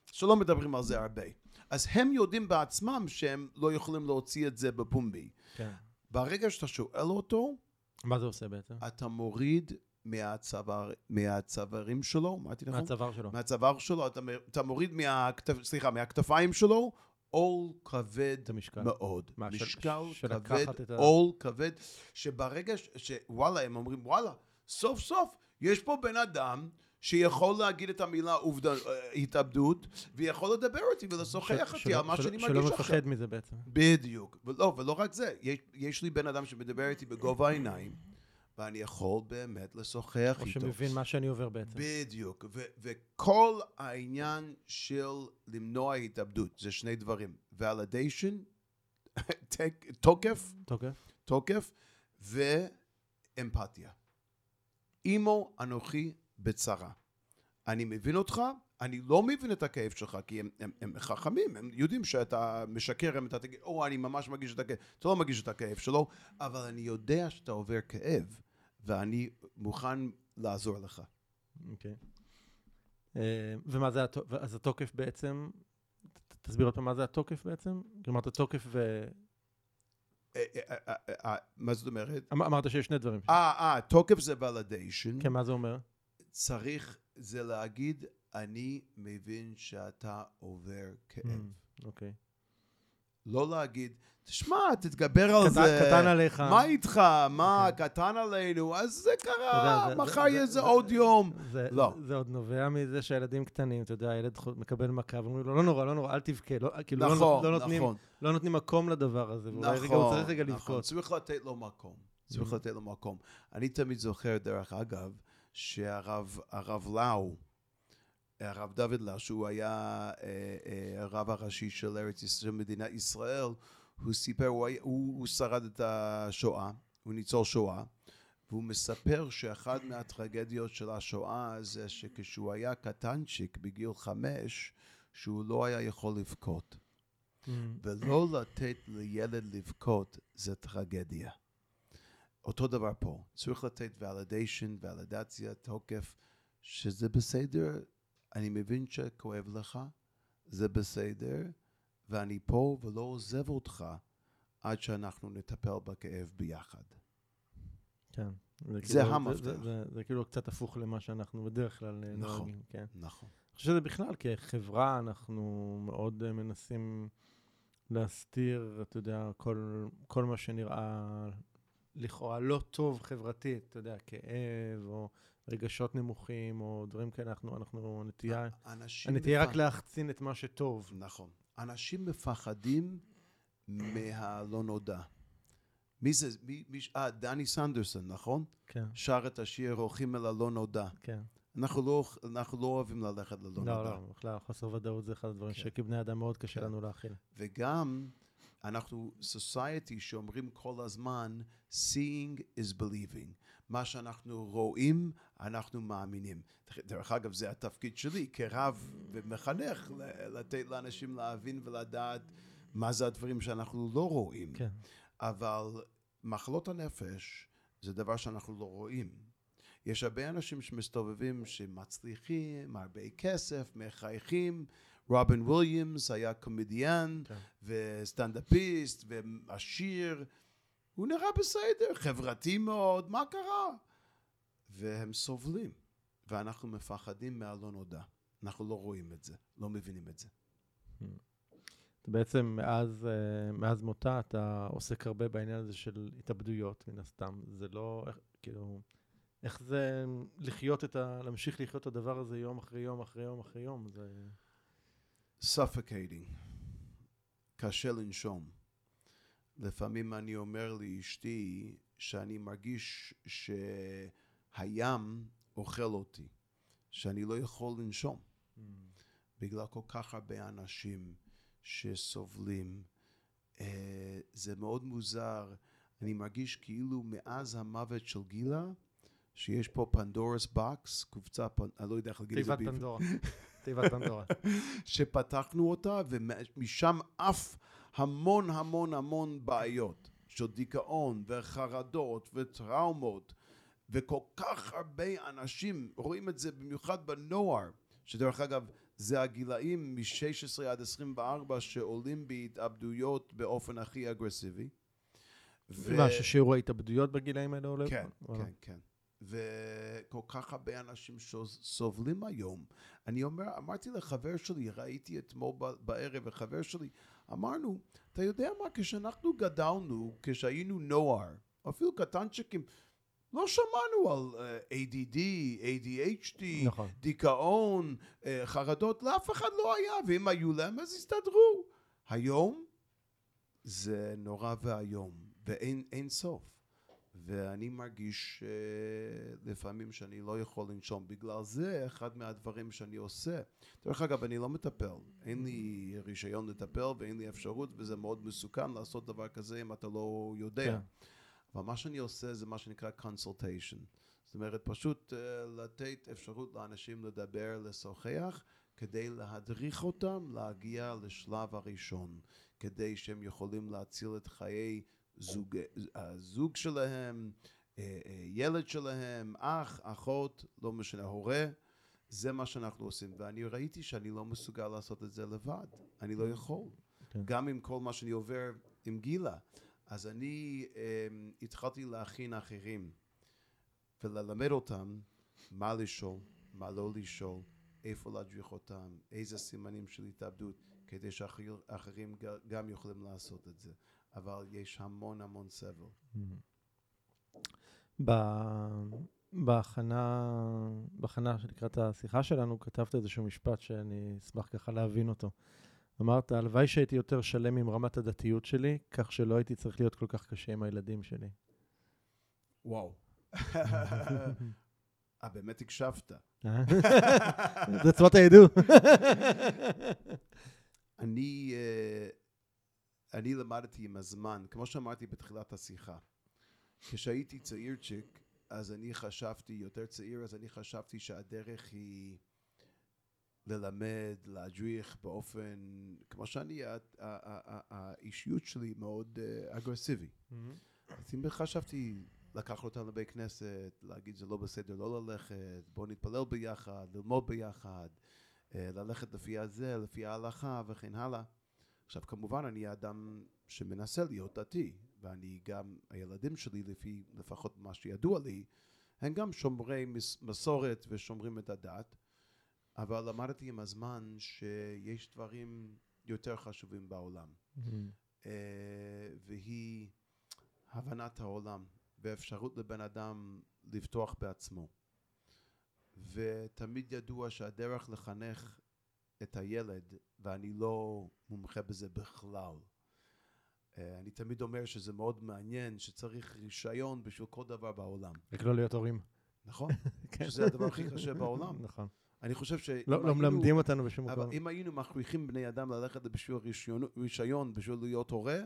שלא מדברים על זה הרבה. אז הם יודעים בעצמם שהם לא יכולים להוציא את זה בפומבי. כן. ברגע שאתה שואל אותו, מה זה עושה בעצם? אתה מוריד מהצוואר, מהצווארים שלו, אמרתי נכון? מהצוואר שלו. מהצוואר שלו, אתה, אתה מוריד מהכתף, סליחה, מהכתפיים שלו, עול כבד המשקל. מאוד. מה, משקל של כבד, את ה- עול כבד, שברגע ש... שוואלה, הם אומרים, וואלה, סוף סוף יש פה בן אדם שיכול להגיד את המילה עובדה, אה, התאבדות, ויכול לדבר איתי ולשוחח איתי על מה שלא- שאני שלא מרגיש עכשיו. מפחד מזה בעצם. בדיוק. ולא, ולא רק זה, יש, יש לי בן אדם שמדבר איתי בגובה העיניים, ואני יכול באמת לשוחח או איתו. שמבין מה שאני עובר בעצם. בדיוק. ו- וכל העניין של למנוע התאבדות, זה שני דברים. validation, תוקף, תוקף? תוקף, ואמפתיה. אמו אנוכי בצרה. אני מבין אותך, אני לא מבין את הכאב שלך, כי הם, הם, הם חכמים, הם יודעים שאתה משקר, אם אתה תגיד, או, אני ממש מרגיש את הכאב, אתה לא מרגיש את הכאב שלו, אבל אני יודע שאתה עובר כאב, ואני מוכן לעזור לך. אוקיי. אה, ומה זה התוקף? אז התוקף בעצם, ת- תסביר עוד פעם מה זה התוקף בעצם? כלומר, את התוקף ו... אה, אה, מה זאת אומרת? אמ- אמרת שיש שני דברים. אה, אה, תוקף זה validation. כן, מה זה אומר? צריך זה להגיד, אני מבין שאתה עובר כאב. Mm, אוקיי. לא להגיד, תשמע, תתגבר על זה. קטן עליך. מה איתך? מה, קטן עלינו? אז זה קרה, מחר יהיה זה- עוד יום. לא. זה, עוד נובע מזה שהילדים קטנים, אתה יודע, הילד מקבל מכה, ואומרים לו, לא נורא, לא נורא, אל תבכה. לא, כאילו, לא, נכון, לא, נותנים, נכון, לא נותנים מקום לדבר הזה, צריך רגע נכון. לבכות. צריך לתת לו מקום. צריך Mhm. לתת לו מקום. אני תמיד זוכר, דרך אגב, שהרב הרב לאו, הרב דוד לאו, שהוא היה אה, אה, הרב הראשי של ארץ ישראל, מדינת ישראל, הוא סיפר, הוא, היה, הוא, הוא שרד את השואה, הוא ניצול שואה, והוא מספר שאחת מהטרגדיות של השואה זה שכשהוא היה קטנצ'יק בגיל חמש, שהוא לא היה יכול לבכות. Mm, ולא לתת לילד לבכות זה טרגדיה. אותו דבר פה, צריך לתת validation, ולידציה, תוקף, שזה בסדר, אני מבין שכואב לך, זה בסדר, ואני פה ולא עוזב אותך עד שאנחנו נטפל בכאב ביחד. כן. זה כאילו- המפתח. זה, זה, זה כאילו קצת הפוך למה שאנחנו בדרך כלל אה, נכון. נוהגים, כן. נכון. אני חושב שזה בכלל, כחברה אנחנו מאוד אה, מנסים להסתיר, אתה יודע, כל, כל מה שנראה לכאורה לא טוב חברתית, אתה יודע, כאב, או רגשות נמוכים, או דברים כאלה, אנחנו, אנחנו נטייה. הנטייה רק מפח- להחצין את מה שטוב. נכון. אנשים מפחדים מהלא נודע. מי זה? מי, מי, אה, דני סנדרסון, נכון? כן, שר את השיר הולכים אל הלא נודע. כן. אנחנו לא, אנחנו לא אוהבים ללכת ללא נודע. לא, לא, בכלל, חוסר ודאות זה אחד הדברים כן. שכבני אדם מאוד קשה כן. לנו להכיל. וגם אנחנו סוסייטי שאומרים כל הזמן seeing is believing. מה שאנחנו רואים, אנחנו מאמינים. דרך אגב, זה התפקיד שלי כרב ומחנך, לתת לאנשים להבין ולדעת מה זה הדברים שאנחנו לא רואים. כן. אבל מחלות הנפש זה דבר שאנחנו לא רואים. יש הרבה אנשים שמסתובבים שמצליחים, הרבה כסף, מחייכים. רובין וויליאמס היה קומדיאן כן. וסטנדאפיסט ועשיר. הוא נראה בסדר, חברתי מאוד, מה קרה? והם סובלים, ואנחנו מפחדים מהלא נודע. אנחנו לא רואים את זה, לא מבינים את זה. בעצם מאז, אה, מאז מותה אתה עוסק הרבה בעניין הזה של התאבדויות, מן הסתם. זה לא, כאילו, איך זה לחיות את ה... להמשיך לחיות את הדבר הזה יום אחרי יום אחרי יום אחרי יום? זה... suffocating. קשה לנשום. לפעמים אני אומר לאשתי שאני מרגיש שהים אוכל אותי, שאני לא יכול לנשום. Mm. בגלל כל כך הרבה אנשים שסובלים. Uh, זה מאוד מוזר. אני מרגיש כאילו מאז המוות של גילה, שיש פה פנדורס בקס, קופצה, אני לא יודע איך להגיד את זה. תיבת פנדורה. תיבת פנדורה. שפתחנו אותה, ומשם עף המון המון המון בעיות של דיכאון וחרדות וטראומות, וכל כך הרבה אנשים רואים את זה במיוחד בנוער, שדרך אגב, זה הגילאים מ-16 עד 24 שעולים בהתאבדויות באופן הכי אגרסיבי. ו... מה, ששיעור ההתאבדויות בגילאים האלה עולה? כן, כן, כן. וכל כך הרבה אנשים שסובלים היום. אני אומר, אמרתי לחבר שלי, ראיתי אתמול בערב, וחבר שלי, אמרנו, אתה יודע מה, כשאנחנו גדלנו, כשהיינו נוער, אפילו קטנצ'יקים, לא שמענו על uh, ADD, ADHD, נכון. דיכאון, uh, חרדות, לאף אחד לא היה, ואם היו להם אז הסתדרו. היום זה נורא ואיום, ואין סוף. ואני מרגיש uh, לפעמים שאני לא יכול לנשום. בגלל זה אחד מהדברים שאני עושה, דרך אגב אני לא מטפל, אין לי רישיון לטפל ואין לי אפשרות וזה מאוד מסוכן לעשות דבר כזה אם אתה לא יודע. כן. אבל מה שאני עושה זה מה שנקרא consultation. זאת אומרת, פשוט uh, לתת אפשרות לאנשים לדבר, לשוחח, כדי להדריך אותם להגיע לשלב הראשון, כדי שהם יכולים להציל את חיי זוג, הזוג שלהם, אה, אה, ילד שלהם, אח, אחות, לא משנה, הורה, זה מה שאנחנו עושים. ואני ראיתי שאני לא מסוגל לעשות את זה לבד, אני לא יכול. כן. גם עם כל מה שאני עובר עם גילה. אז אני um, התחלתי להכין אחרים וללמד אותם מה לשאול, מה לא לשאול, איפה להדריך אותם, איזה סימנים של התאבדות, כדי שאחרים גם יכולים לעשות את זה. אבל יש המון המון סבל. בהכנה, בהכנה לקראת השיחה שלנו, כתבת איזשהו משפט שאני אשמח ככה להבין אותו. אמרת, הלוואי שהייתי יותר שלם עם רמת הדתיות שלי, כך שלא הייתי צריך להיות כל כך קשה עם הילדים שלי. וואו. אה, באמת הקשבת. That's what I do. אני, אה, אני למדתי עם הזמן, כמו שאמרתי בתחילת השיחה, כשהייתי צעירצ'יק, אז אני חשבתי, יותר צעיר, אז אני חשבתי שהדרך היא... ללמד, להדריך באופן, כמו שאני, האישיות שלי מאוד אה, אגרסיבי. אז אם חשבתי לקחת אותם לבית כנסת, להגיד זה לא בסדר לא ללכת, בואו נתפלל ביחד, ללמוד ביחד, אה, ללכת לפי הזה, לפי ההלכה וכן הלאה. עכשיו כמובן אני אדם שמנסה להיות דתי, ואני גם, הילדים שלי לפי לפחות מה שידוע לי, הם גם שומרי מסורת ושומרים את הדת. אבל למדתי עם הזמן שיש דברים יותר חשובים בעולם. Mm-hmm. והיא הבנת העולם ואפשרות לבן אדם לבטוח בעצמו. ותמיד ידוע שהדרך לחנך את הילד, ואני לא מומחה בזה בכלל, אה, אני תמיד אומר שזה מאוד מעניין, שצריך רישיון בשביל כל דבר בעולם. רק לא להיות הורים. נכון, כן. שזה הדבר הכי קשה בעולם. נכון. אני חושב ש... לא, לא מלמדים אותנו בשום מקום. אבל אם היינו מכריחים בני אדם ללכת בשביל רישיון, בשביל להיות הורה.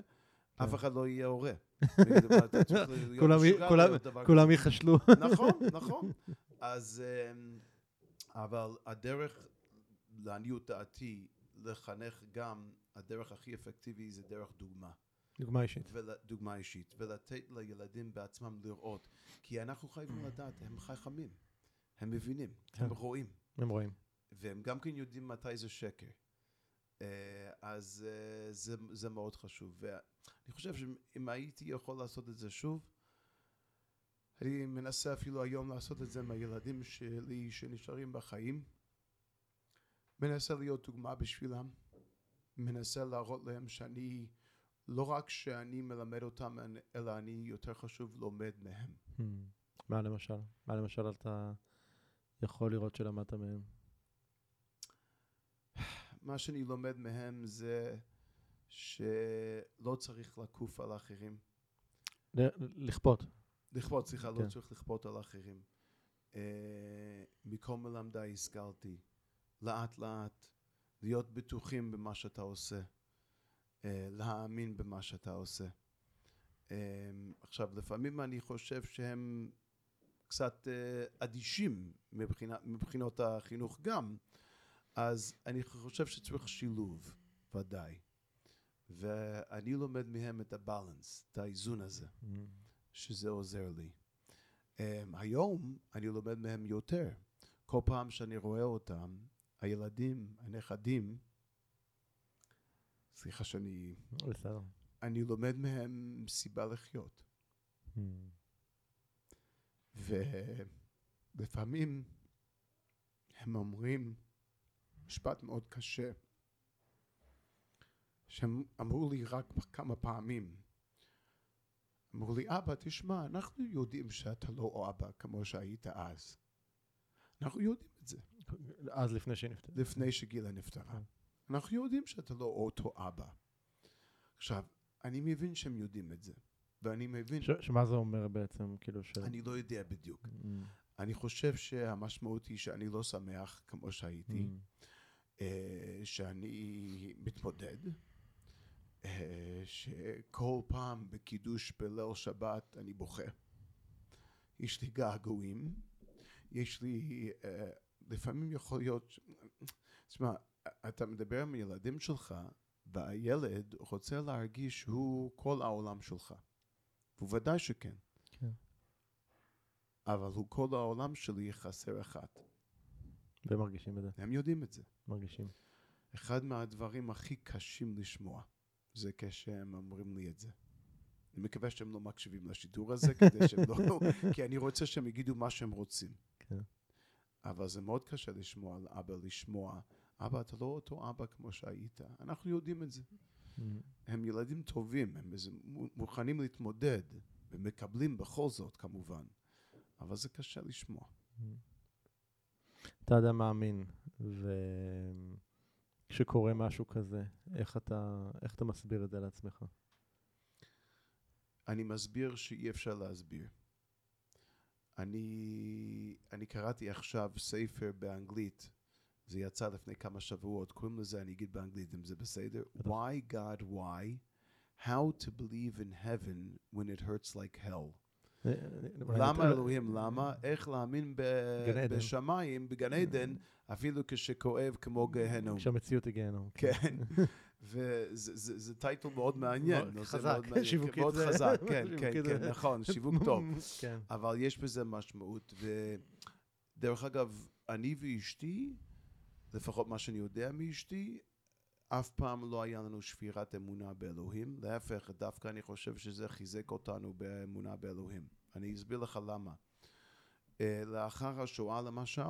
אף אחד לא יהיה הורה. כולם ייחשלו. נכון, נכון. אז, אמ, אבל הדרך, לעניות דעתי, לחנך גם, הדרך הכי אפקטיבי זה דרך דוגמה. דוגמה אישית. דוגמה אישית, ולתת לילדים בעצמם לראות. כי אנחנו חייבים לדעת, הם חכמים, הם מבינים, הם כן. רואים. הם רואים. והם גם כן יודעים מתי זה שקר. אה, אז אה, זה, זה מאוד חשוב. ואני חושב שאם הייתי יכול לעשות את זה שוב, אני מנסה אפילו היום לעשות את זה עם הילדים שלי שנשארים בחיים. מנסה להיות דוגמה בשבילם. מנסה להראות להם שאני, לא רק שאני מלמד אותם, אלא אני יותר חשוב לומד מהם. Hmm. מה למשל? מה למשל אתה יכול לראות שלמדת מהם? מה שאני לומד מהם זה שלא צריך לקוף על אחרים. לכפות. לכפות, סליחה, לא כן. לא צריך לכפות על אחרים. Uh, מכל מלמדיי השכלתי, לאט לאט, להיות בטוחים במה שאתה עושה, uh, להאמין במה שאתה עושה. Uh, עכשיו, לפעמים אני חושב שהם קצת uh, אדישים מבחינה, מבחינות החינוך גם, אז אני חושב שצריך שילוב, ודאי. ואני לומד מהם את הבלנס, את האיזון הזה. Hmm. שזה עוזר לי. Um, היום אני לומד מהם יותר. כל פעם שאני רואה אותם, הילדים, הנכדים, סליחה שאני... בסדר. אני לומד מהם סיבה לחיות. Hmm. ולפעמים הם אומרים משפט מאוד קשה, שהם אמרו לי רק כמה פעמים. אמרו לי, אבא, תשמע, אנחנו יודעים שאתה לא אבא כמו שהיית אז. אנחנו יודעים את זה, אז לפני שהיא נפטרת. לפני שגילה נפטרה. אנחנו יודעים שאתה לא אותו אבא. עכשיו, אני מבין שהם יודעים את זה, ואני מבין, ש- שמה זה אומר בעצם, כאילו ש... אני לא יודע בדיוק. Hmm. אני חושב שהמשמעות היא שאני לא שמח כמו שהייתי, Hmm. אה, שאני מתמודד, אה, שכל פעם בקידוש בליל שבת אני בוכה. יש לי געגועים, יש לי, אה, לפעמים יכול להיות, תשמע, אתה מדבר עם הילדים שלך, והילד רוצה להרגיש שהוא כל העולם שלך. וודאי שכן. כן. אבל הוא כל העולם שלי חסר אחת. והם מרגישים את זה, הם יודעים את זה. מרגישים. אחד מהדברים הכי קשים לשמוע זה כשהם אומרים לי את זה. אני מקווה שהם לא מקשיבים לשידור הזה, כדי שהם לא... כי אני רוצה שהם יגידו מה שהם רוצים. כן. אבל זה מאוד קשה לשמוע על אבא, לשמוע, אבא, אתה לא אותו אבא כמו שהיית. אנחנו יודעים את זה. Hmm. הם ילדים טובים, הם מוכנים להתמודד, ומקבלים בכל זאת, כמובן. אבל זה קשה לשמוע. אתה אדם מאמין, וכשקורה משהו כזה, איך אתה, איך אתה מסביר את זה לעצמך? אני מסביר שאי אפשר להסביר. אני, אני קראתי עכשיו ספר באנגלית, זה יצא לפני כמה שבועות, קוראים לזה, אני אגיד באנגלית אם זה בסדר. Why God Why? How to believe in heaven when it hurts like hell. אה, אולי למה אלוהים? למה? איך להאמין. בשמיים, בגן עדן, אפילו כשכואב כמו גהנום. כשהמציאות היא גיהנום. כן, וזה זה- זה טייטל מאוד מעניין. חזק, שיווקית מאוד חזק, כן, כן, כן, נכון, שיווק טוב. כן. אבל יש בזה משמעות, ודרך אגב, אני ואשתי, לפחות מה שאני יודע מאשתי, אף פעם לא היה לנו שבירת אמונה באלוהים, להפך, דווקא אני חושב שזה חיזק אותנו באמונה באלוהים. אני אסביר לך למה. אה, לאחר השואה למשל,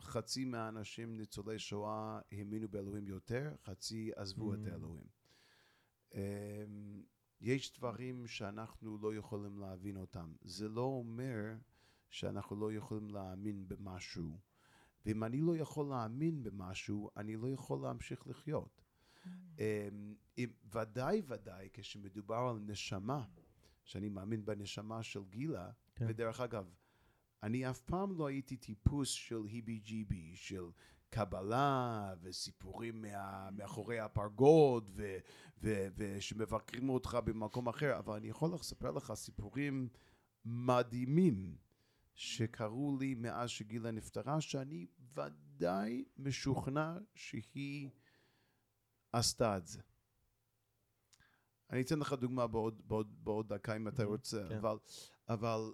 חצי מהאנשים ניצולי שואה האמינו באלוהים יותר, חצי עזבו את Mm. האלוהים. אה, יש דברים שאנחנו לא יכולים להבין אותם. זה לא אומר שאנחנו לא יכולים להאמין במשהו. ואם אני לא יכול להאמין במשהו, אני לא יכול להמשיך לחיות. אמ, אם, ודאי ודאי כשמדובר על נשמה, שאני מאמין בנשמה של גילה, כן. ודרך אגב, אני אף פעם לא הייתי טיפוס של היבי ג'יבי, של קבלה וסיפורים מה, מאחורי הפרגוד ו, ו, ושמבקרים אותך במקום אחר, אבל אני יכול לספר לך סיפורים מדהימים שקרו לי מאז שגילה נפטרה, שאני ודאי משוכנע שהיא עשתה את זה. אני אתן לך דוגמה בעוד, בעוד, בעוד דקה אם אתה רוצה, כן. אבל, אבל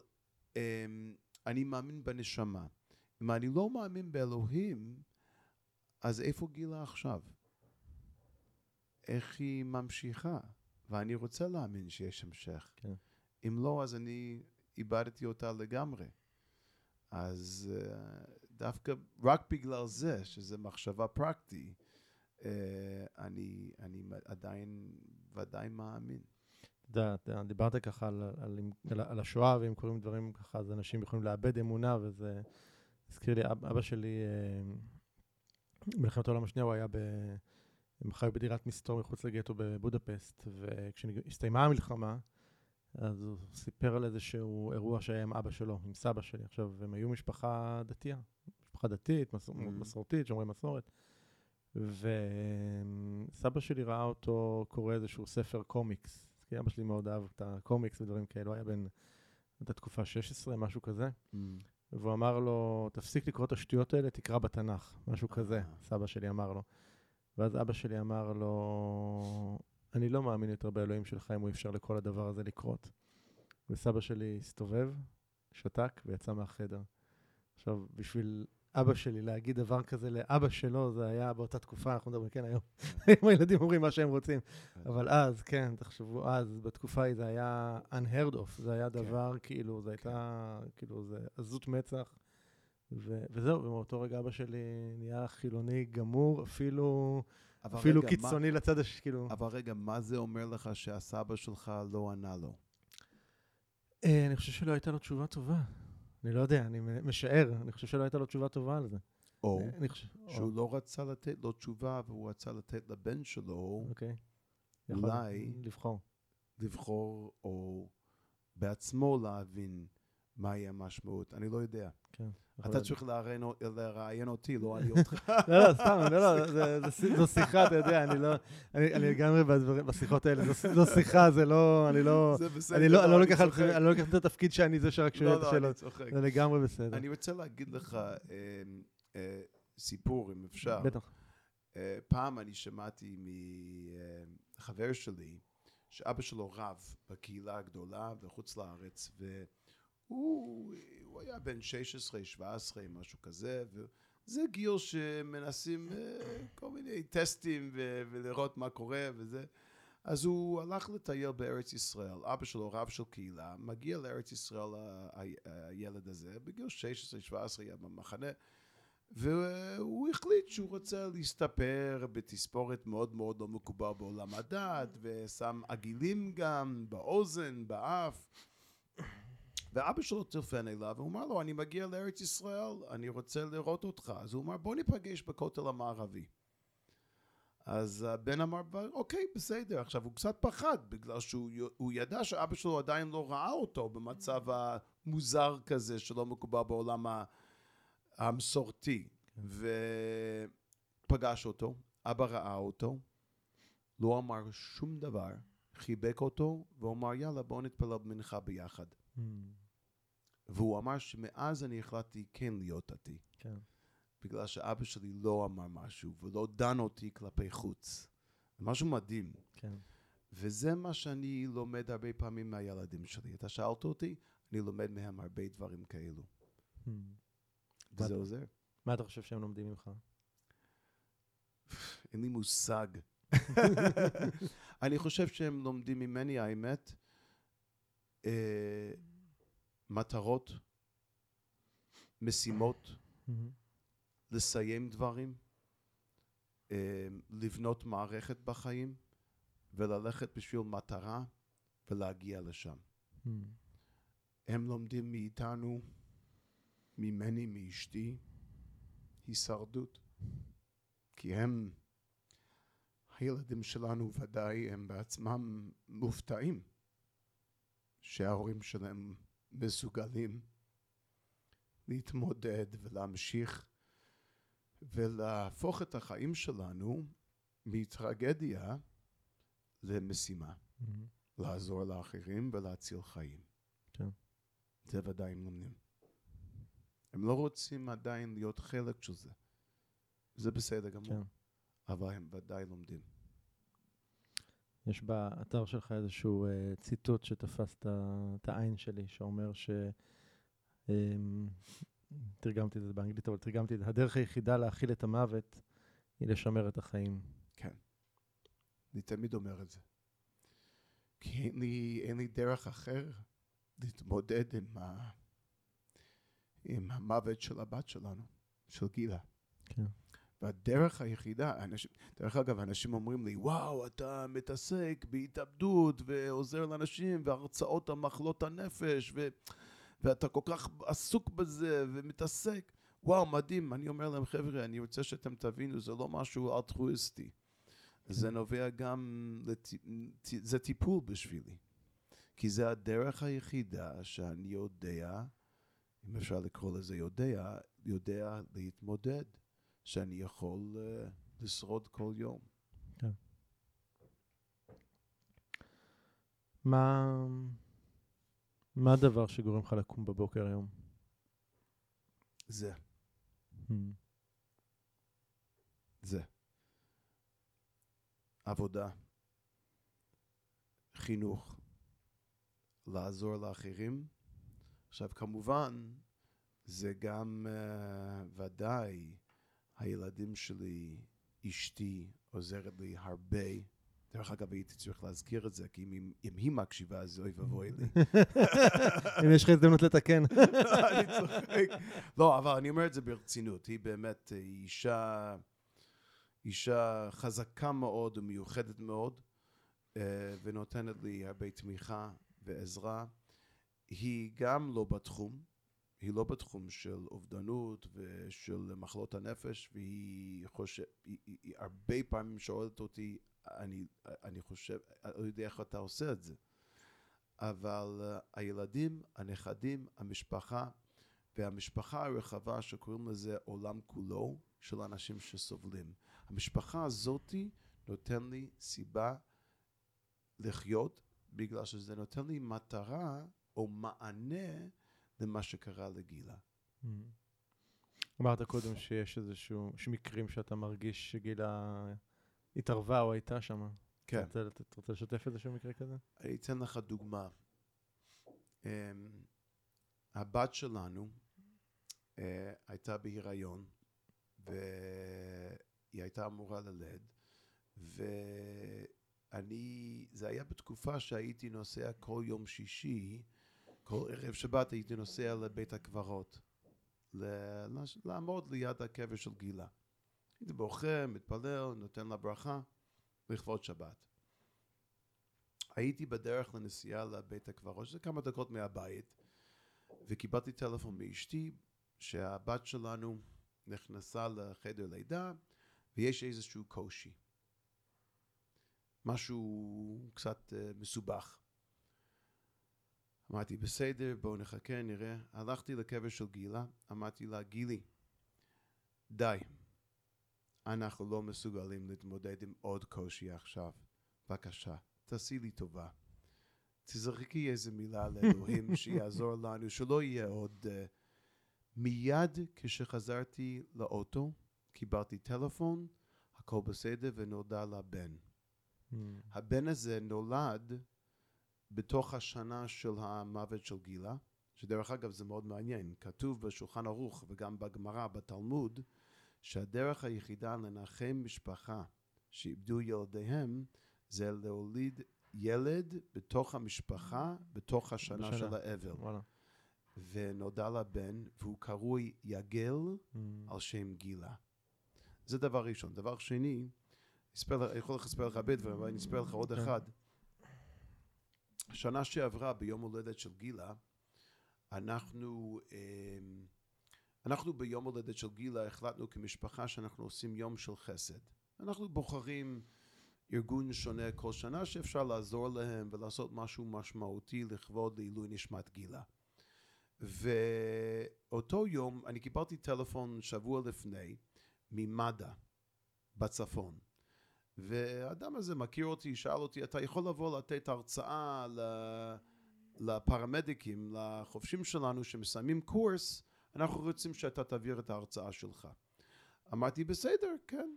um, אני מאמין בנשמה. אם אני לא מאמין באלוהים, אז איפה גילה עכשיו? איך היא ממשיכה? ואני רוצה להאמין שיש המשך. כן. אם לא, אז אני איבדתי אותה לגמרי. אז אה, דווקא רק בגלל זה, שזה מחשבה פרקטי, אה, אני, אני עדיין ודאי מאמין. יודע, דיברת ככה על, על, על, על השואה, ואם קורים דברים ככה, אז אנשים יכולים לאבד אמונה, וזה הזכיר לי, אבא שלי, במלחמת העולם השנייה הוא היה ב... הם חיו בדירת מסתור מחוץ לגטו בבודפסט, וכשהסתיימה המלחמה, אז הוא סיפר על איזשהו אירוע שהיה עם אבא שלו, עם סבא שלי. עכשיו, הם היו משפחה דתייה, משפחה דתית, מס... mm. מסורתית, שומרי מסורת. וסבא שלי ראה אותו קורא איזשהו ספר קומיקס, כי אבא שלי מאוד אהב את הקומיקס ודברים כאלו, היה בן, הייתה תקופה 16, משהו כזה. Mm. והוא אמר לו, תפסיק לקרוא את השטויות האלה, תקרא בתנ"ך, משהו כזה, אה. סבא שלי אמר לו. ואז אבא שלי אמר לו, אני לא מאמין יותר באלוהים שלך אם הוא אפשר לכל הדבר הזה לקרות. וסבא שלי הסתובב, שתק ויצא מהחדר. עכשיו, בשביל אבא שלי להגיד דבר כזה לאבא שלו, זה היה באותה תקופה, אנחנו מדברים, כן, היום. היום הילדים אומרים מה שהם רוצים. אבל אז, כן, תחשבו, אז, בתקופה ההיא זה היה unheard of, זה היה כן. דבר, כאילו, זה הייתה, כאילו, זה עזות מצח. ו- וזהו, ומאותו רגע אבא שלי נהיה חילוני גמור, אפילו, אפילו רגע, קיצוני מה, לצד השני, כאילו... אבל רגע, מה זה אומר לך שהסבא שלך לא ענה לו? אה, אני חושב שלא הייתה לו תשובה טובה. אני לא יודע, אני משער, אני חושב שלא הייתה לו תשובה טובה על זה. או חושב, שהוא או... לא רצה לתת לו תשובה, והוא רצה לתת לבן שלו, אוקיי. אולי... לבחור. לבחור, או בעצמו להבין מהי המשמעות. אני לא יודע. כן. אתה צריך לראיין אותי, לא אני אותך. לא, לא, סתם, לא, לא, זו שיחה, אתה יודע, אני לא, אני לגמרי בשיחות האלה, זו שיחה, זה לא, אני לא, אני לא, לא לוקח את התפקיד שאני זה שרק שואל את השאלות. לא, לא, אני צוחק. זה לגמרי בסדר. אני רוצה להגיד לך אה, אה, סיפור, אם אפשר. בטח. אה, פעם אני שמעתי מחבר שלי, שאבא שלו רב בקהילה הגדולה בחוץ לארץ, הוא, הוא היה בן 16, 17, משהו כזה, וזה גיל שמנסים אה, כל מיני טסטים ו- ולראות מה קורה וזה. אז הוא הלך לטייל בארץ ישראל, אבא שלו רב של קהילה, מגיע לארץ ישראל הילד הזה, בגיל 16-17 היה במחנה, והוא החליט שהוא רוצה להסתפר בתספורת מאוד מאוד לא מקובל בעולם הדת, ושם עגילים גם באוזן, באף. ואבא שלו טלפן אליו, והוא אמר לו, אני מגיע לארץ ישראל, אני רוצה לראות אותך. אז הוא אמר, בוא ניפגש בכותל המערבי. אז הבן אמר, אוקיי, בסדר. עכשיו, הוא קצת פחד, בגלל שהוא ידע שאבא שלו עדיין לא ראה אותו במצב המוזר כזה, שלא מקובל בעולם המסורתי. כן. ופגש אותו, אבא ראה אותו, לא אמר שום דבר, חיבק אותו, ואמר, יאללה, בואו נתפלל במנחה ביחד. Mm. והוא אמר שמאז אני החלטתי כן להיות דתי. כן. בגלל שאבא שלי לא אמר משהו ולא דן אותי כלפי חוץ. משהו מדהים. כן. וזה מה שאני לומד הרבה פעמים מהילדים שלי. אתה שאלת אותי, אני לומד מהם הרבה דברים כאלו. Hmm. וזה עוזר. מה אתה חושב שהם לומדים ממך? אין לי מושג. אני חושב שהם לומדים ממני, האמת. אה, מטרות, משימות, לסיים דברים, אה, לבנות מערכת בחיים וללכת בשביל מטרה ולהגיע לשם. הם לומדים מאיתנו, ממני, מאשתי, הישרדות. כי הם, הילדים שלנו ודאי, הם בעצמם מופתעים שההורים שלהם מסוגלים להתמודד ולהמשיך ולהפוך את החיים שלנו מטרגדיה למשימה. Mm-hmm. לעזור לאחרים ולהציל חיים. כן. זה ודאי הם לומדים. הם לא רוצים עדיין להיות חלק של זה. זה בסדר גמור. כן. אבל הם ודאי לומדים. יש באתר שלך איזשהו uh, ציטוט שתפס את העין שלי, שאומר ש... Um, תרגמתי את זה באנגלית, אבל תרגמתי את זה. הדרך היחידה להכיל את המוות היא לשמר את החיים. כן. אני תמיד אומר את זה. כי אין לי, אין לי דרך אחר להתמודד עם, ה... עם המוות של הבת שלנו, של גילה. כן. והדרך היחידה, אנשים, דרך אגב, אנשים אומרים לי, וואו, אתה מתעסק בהתאבדות ועוזר לאנשים והרצאות על מחלות הנפש ו... ואתה כל כך עסוק בזה ומתעסק. וואו, מדהים. אני אומר להם, חבר'ה, אני רוצה שאתם תבינו, זה לא משהו אלטרואיסטי. זה נובע גם, לט... זה טיפול בשבילי. כי זה הדרך היחידה שאני יודע, אם אפשר לקרוא לזה יודע, יודע להתמודד, שאני יכול uh, לשרוד כל יום. כן. מה, מה הדבר שגורם לך לקום בבוקר היום? זה, Hmm. זה. עבודה, חינוך, לעזור לאחרים. עכשיו, כמובן, זה גם uh, ודאי הילדים שלי, אשתי, עוזרת לי הרבה. דרך אגב, הייתי צריך להזכיר את זה, כי אם, אם היא מקשיבה, אז אוי ואבוי לי. אם יש לך הזדמנות לתקן. אני צוחק. לא, אבל אני אומר את זה ברצינות. היא באמת אה, אישה, אישה חזקה מאוד ומיוחדת מאוד, אה, ונותנת לי הרבה תמיכה ועזרה. היא גם לא בתחום, היא לא בתחום של אובדנות ושל מחלות הנפש, והיא חושב, היא, היא, היא הרבה פעמים שואלת אותי, אני, אני חושב, אני לא יודע איך אתה עושה את זה. אבל uh, הילדים, הנכדים, המשפחה, והמשפחה הרחבה שקוראים לזה עולם כולו, של אנשים שסובלים. המשפחה הזאתי נותן לי סיבה לחיות, בגלל שזה נותן לי מטרה או מענה למה שקרה לגילה. Hmm. אמרת קודם שיש איזשהו, יש מקרים שאתה מרגיש שגילה התערבה או הייתה שם. כן. אתה רוצה, לשתף איזשהו מקרה כזה? אני אתן לך דוגמה. Um, הבת שלנו uh, הייתה בהיריון, והיא הייתה אמורה ללד, ואני, זה היה בתקופה שהייתי נוסע כל יום שישי, כל ערב שבת הייתי נוסע לבית הקברות, לעמוד ליד הקבר של גילה. הייתי בוכה, מתפלל, נותן לה ברכה, לכבוד שבת. הייתי בדרך לנסיעה לבית הקברות, שזה כמה דקות מהבית, וקיבלתי טלפון מאשתי שהבת שלנו נכנסה לחדר לידה ויש איזשהו קושי. משהו קצת uh, מסובך. אמרתי, בסדר, בואו נחכה, נראה. הלכתי לקבר של גילה, אמרתי לה, גילי, די. אנחנו לא מסוגלים להתמודד עם עוד קושי עכשיו. בבקשה, תעשי לי טובה. תזרקי איזה מילה לאלוהים שיעזור לנו, שלא יהיה עוד... Uh, מיד כשחזרתי לאוטו, קיבלתי טלפון, הכל בסדר, ונולדה לה בן. Hmm. הבן הזה נולד בתוך השנה של המוות של גילה, שדרך אגב זה מאוד מעניין, כתוב בשולחן ערוך וגם בגמרא, בתלמוד, שהדרך היחידה לנחם משפחה שאיבדו ילדיהם זה להוליד ילד בתוך המשפחה, בתוך השנה בשנה. של האבל. וואלה. ונודע לה בן, והוא קרוי יגל Hmm. על שם גילה. זה דבר ראשון. דבר שני, אספר אני יכול לספר לך הרבה דברים, אבל אני אספר לך עוד כן. אחד. שנה שעברה, ביום הולדת של גילה, אנחנו, אמ, אנחנו ביום הולדת של גילה החלטנו כמשפחה שאנחנו עושים יום של חסד. אנחנו בוחרים ארגון שונה כל שנה שאפשר לעזור להם ולעשות משהו משמעותי לכבוד לעילוי נשמת גילה. ואותו יום אני קיבלתי טלפון שבוע לפני ממד"א בצפון. והאדם הזה מכיר אותי, שאל אותי, אתה יכול לבוא לתת הרצאה לפרמדיקים, לחובשים שלנו שמסיימים קורס, אנחנו רוצים שאתה תעביר את ההרצאה שלך. אמרתי, בסדר, כן.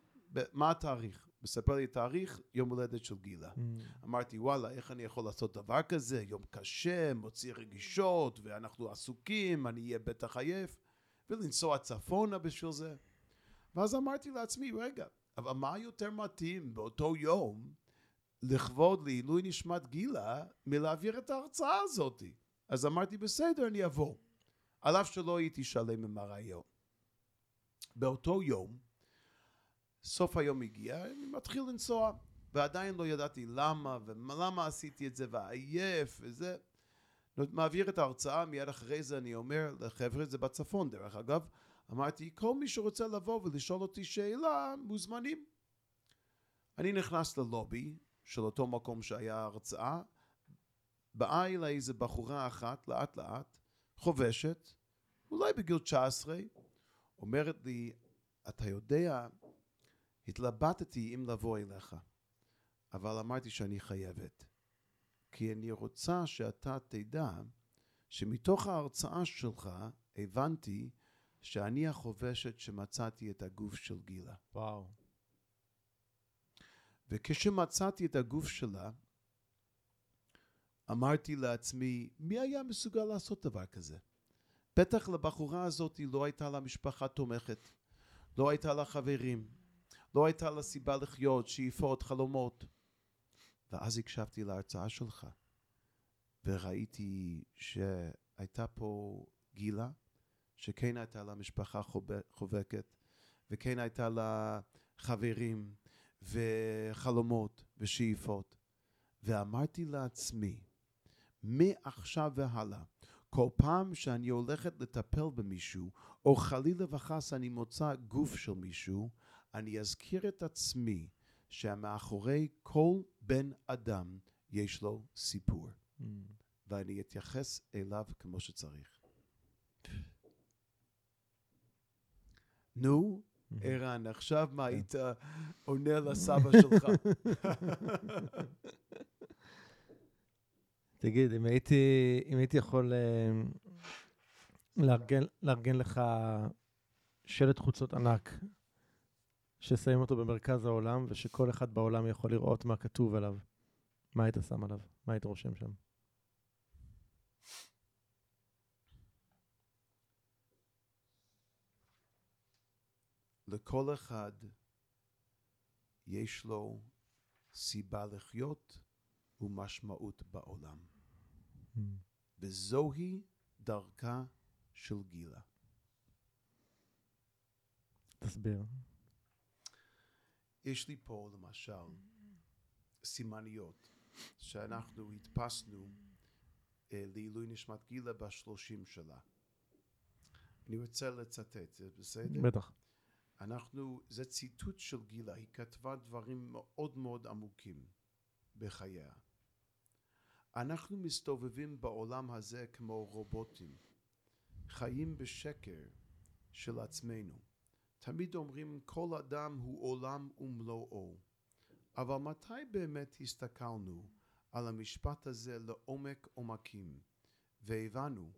מה התאריך? מספר לי תאריך, יום הולדת של גילה. Hmm. אמרתי, וואלה, איך אני יכול לעשות דבר כזה? יום קשה, מוציא רגישות, ואנחנו עסוקים, אני אהיה בטח עייף, ולנסוע צפונה בשביל זה. ואז אמרתי לעצמי, רגע, אבל מה יותר מתאים באותו יום לכבוד לעילוי נשמת גילה מלהעביר את ההרצאה הזאת? אז אמרתי, בסדר, אני אבוא. על אף שלא הייתי שלם עם הרעיון. באותו יום, סוף היום הגיע, אני מתחיל לנסוע, ועדיין לא ידעתי למה, ולמה עשיתי את זה, ועייף, וזה. מעביר את ההרצאה, מיד אחרי זה אני אומר לחבר'ה, זה בצפון דרך אגב, אמרתי, כל מי שרוצה לבוא ולשאול אותי שאלה, מוזמנים. אני נכנס ללובי של אותו מקום שהיה הרצאה, באה אליי איזה בחורה אחת, לאט לאט, חובשת, אולי בגיל 19, אומרת לי, אתה יודע, התלבטתי אם לבוא אליך, אבל אמרתי שאני חייבת. כי אני רוצה שאתה תדע שמתוך ההרצאה שלך הבנתי שאני החובשת שמצאתי את הגוף של גילה. וואו. וכשמצאתי את הגוף שלה, אמרתי לעצמי, מי היה מסוגל לעשות דבר כזה? בטח לבחורה הזאת לא הייתה לה משפחה תומכת, לא הייתה לה חברים, לא הייתה לה סיבה לחיות, שאיפות, חלומות. ואז הקשבתי להרצאה שלך, וראיתי שהייתה פה גילה, שכן הייתה לה משפחה חובקת, וכן הייתה לה חברים, וחלומות, ושאיפות. ואמרתי לעצמי, מעכשיו והלאה, כל פעם שאני הולכת לטפל במישהו, או חלילה וחס אני מוצא גוף של מישהו, אני אזכיר את עצמי שמאחורי כל בן אדם יש לו סיפור, mm. ואני אתייחס אליו כמו שצריך. נו. ערן, עכשיו מה כן. היית עונה לסבא שלך? תגיד, אם הייתי, אם הייתי יכול אה, לארגן, לארגן לך שלט חוצות ענק, ששמים אותו במרכז העולם, ושכל אחד בעולם יכול לראות מה כתוב עליו, מה היית שם עליו? מה היית רושם שם? לכל אחד יש לו סיבה לחיות ומשמעות בעולם. Mm. וזוהי דרכה של גילה. תסביר. יש לי פה למשל סימניות שאנחנו הדפסנו אה, לעילוי נשמת גילה בשלושים שלה. אני רוצה לצטט, זה בסדר? בטח. אנחנו, זה ציטוט של גילה, היא כתבה דברים מאוד מאוד עמוקים בחייה. אנחנו מסתובבים בעולם הזה כמו רובוטים, חיים בשקר של עצמנו. תמיד אומרים כל אדם הוא עולם ומלואו, אבל מתי באמת הסתכלנו על המשפט הזה לעומק עומקים והבנו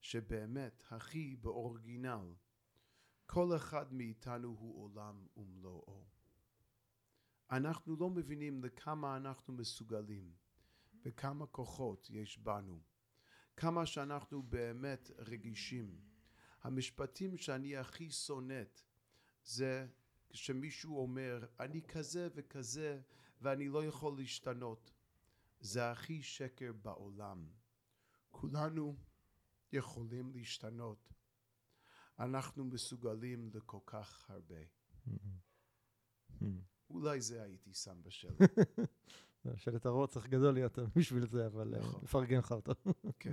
שבאמת הכי באורגינל כל אחד מאיתנו הוא עולם ומלואו. אנחנו לא מבינים לכמה אנחנו מסוגלים וכמה כוחות יש בנו, כמה שאנחנו באמת רגישים. המשפטים שאני הכי שונאת זה כשמישהו אומר אני כזה וכזה ואני לא יכול להשתנות. זה הכי שקר בעולם. כולנו יכולים להשתנות. אנחנו מסוגלים לכל כך הרבה. אולי זה הייתי שם בשלט. שלט הרוע צריך גדול להיות בשביל זה, אבל נכון. נפרגן לך אותו. כן,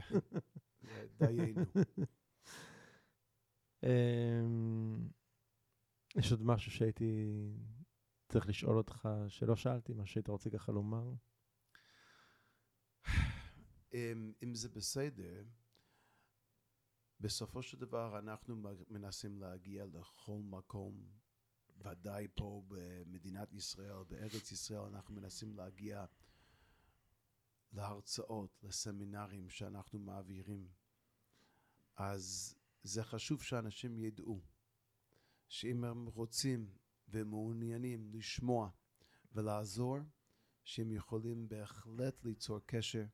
דיינו. אמ, יש עוד משהו שהייתי צריך לשאול אותך, שלא שאלתי, מה שהיית רוצה ככה לומר? אם, אם זה בסדר, בסופו של דבר אנחנו מנסים להגיע לכל מקום, ודאי פה במדינת ישראל, בארץ ישראל, אנחנו מנסים להגיע להרצאות, לסמינרים שאנחנו מעבירים. אז זה חשוב שאנשים ידעו שאם הם רוצים ומעוניינים לשמוע ולעזור, שהם יכולים בהחלט ליצור קשר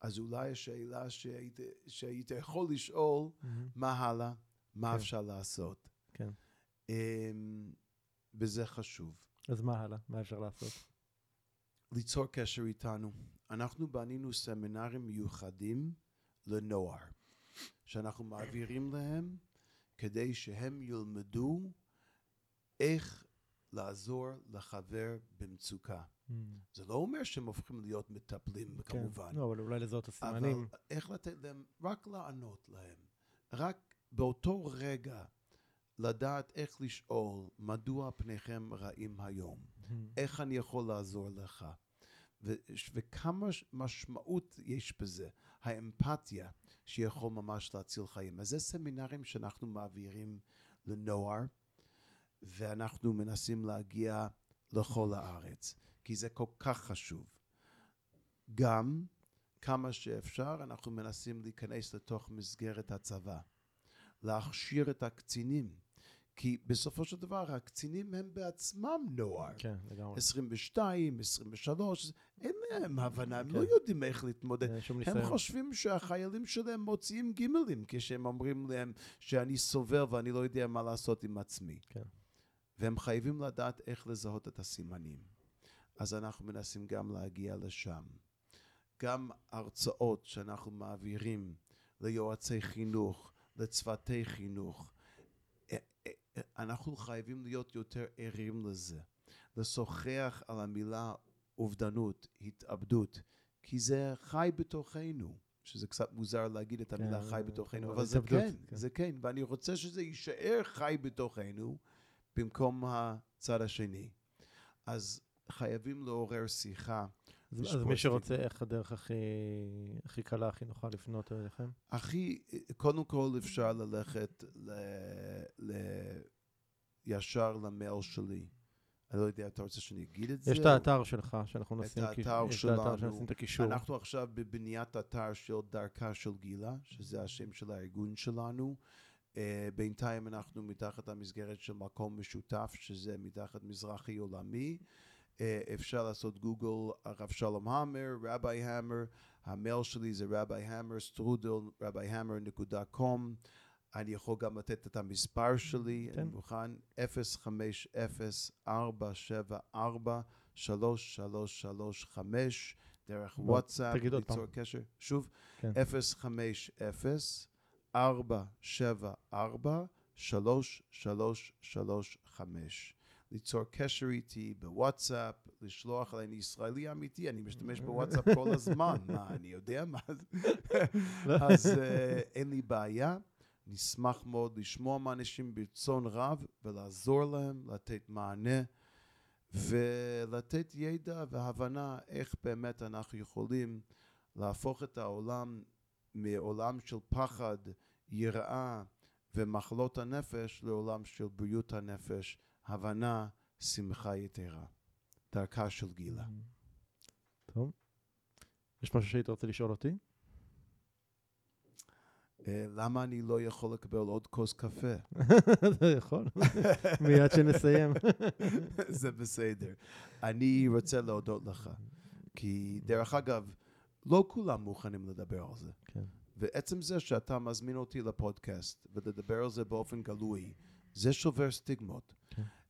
אז אולי השאלה שהיית, שהיית יכול לשאול, mm-hmm. מה הלאה, מה כן. אפשר לעשות. כן. Um, וזה חשוב. אז מה הלאה? מה אפשר לעשות? ליצור קשר איתנו. אנחנו בנינו סמינרים מיוחדים לנוער, שאנחנו מעבירים להם כדי שהם ילמדו איך לעזור לחבר במצוקה. Mm. זה לא אומר שהם הופכים להיות מטפלים, כן. כמובן. לא, אבל אולי לזהות את אבל הסימנים. איך לתת להם, רק לענות להם. רק באותו רגע לדעת איך לשאול, מדוע פניכם רעים היום? Mm. איך אני יכול לעזור לך? ו- וכמה משמעות יש בזה, האמפתיה שיכול ממש להציל חיים. אז זה סמינרים שאנחנו מעבירים לנוער, ואנחנו מנסים להגיע לכל הארץ, כי זה כל כך חשוב. גם כמה שאפשר אנחנו מנסים להיכנס לתוך מסגרת הצבא, להכשיר את הקצינים, כי בסופו של דבר הקצינים הם בעצמם נוער. כן, לגמרי. 22, 23, אין להם הבנה, הם כן. לא יודעים איך להתמודד. אין שום הם ניסיון. חושבים שהחיילים שלהם מוציאים גימלים כשהם אומרים להם שאני סובל ואני לא יודע מה לעשות עם עצמי. כן. והם חייבים לדעת איך לזהות את הסימנים. אז אנחנו מנסים גם להגיע לשם. גם הרצאות שאנחנו מעבירים ליועצי חינוך, לצוותי חינוך. אה, אה, אה, אנחנו חייבים להיות יותר ערים לזה. לשוחח על המילה אובדנות, התאבדות, כי זה חי בתוכנו. שזה קצת מוזר להגיד את המילה כן, חי בתוכנו, אבל אבל זה התאבדות, כן, כן. זה כן, ואני רוצה שזה יישאר חי בתוכנו במקום הצד השני. אז חייבים לעורר שיחה. אז- יש אז מי שרוצה. איך הדרך הכי הכי קלה, הכי נוחה לפנות אליכם? הכי, קודם כל אפשר ללכת ל, ל, ישר למייל שלי. אני לא יודע, אתה רוצה שאני אגיד את זה? יש את האתר שלך, שאנחנו את נשים... קיש- האתר יש את האתר שלנו. שנשים את הקישור. אנחנו עכשיו בבניית אתר של דרכה של גילה, שזה השם של הארגון שלנו. אה, בינתיים אנחנו מתחת המסגרת של מקום משותף, שזה מתחת מזרחי עולמי. אה, אפשר לעשות גוגל, הרב שלום המר, Rabbi המר, המייל שלי זה Rabbi המר, סטרודל, רבי המר נקודה קום. אני יכול גם לתת את המספר שלי, כן. אני מוכן, 050-474-3335, דרך בוא, וואטסאפ, תגיד עוד ליצור קשר. שוב, כן. 050-474-3335. ליצור קשר איתי בוואטסאפ, לשלוח אליי, אני ישראלי אמיתי, אני משתמש בוואטסאפ כל הזמן, מה, אני יודע מה זה? אז אה, אין לי בעיה. נשמח מאוד לשמוע מאנשים ברצון רב ולעזור להם, לתת מענה ולתת ידע והבנה איך באמת אנחנו יכולים להפוך את העולם מעולם של פחד, יראה ומחלות הנפש לעולם של בריאות הנפש, הבנה, שמחה יתרה. דרכה של גילה. טוב. יש משהו שהיית רוצה לשאול אותי? אה, למה אני לא יכול לקבל עוד כוס קפה? אתה יכול. מיד שנסיים. זה בסדר. אני רוצה להודות לך, כי דרך אגב, לא כולם מוכנים לדבר על זה. כן. ועצם זה שאתה מזמין אותי לפודקאסט ולדבר על זה באופן גלוי, זה שובר סטיגמות.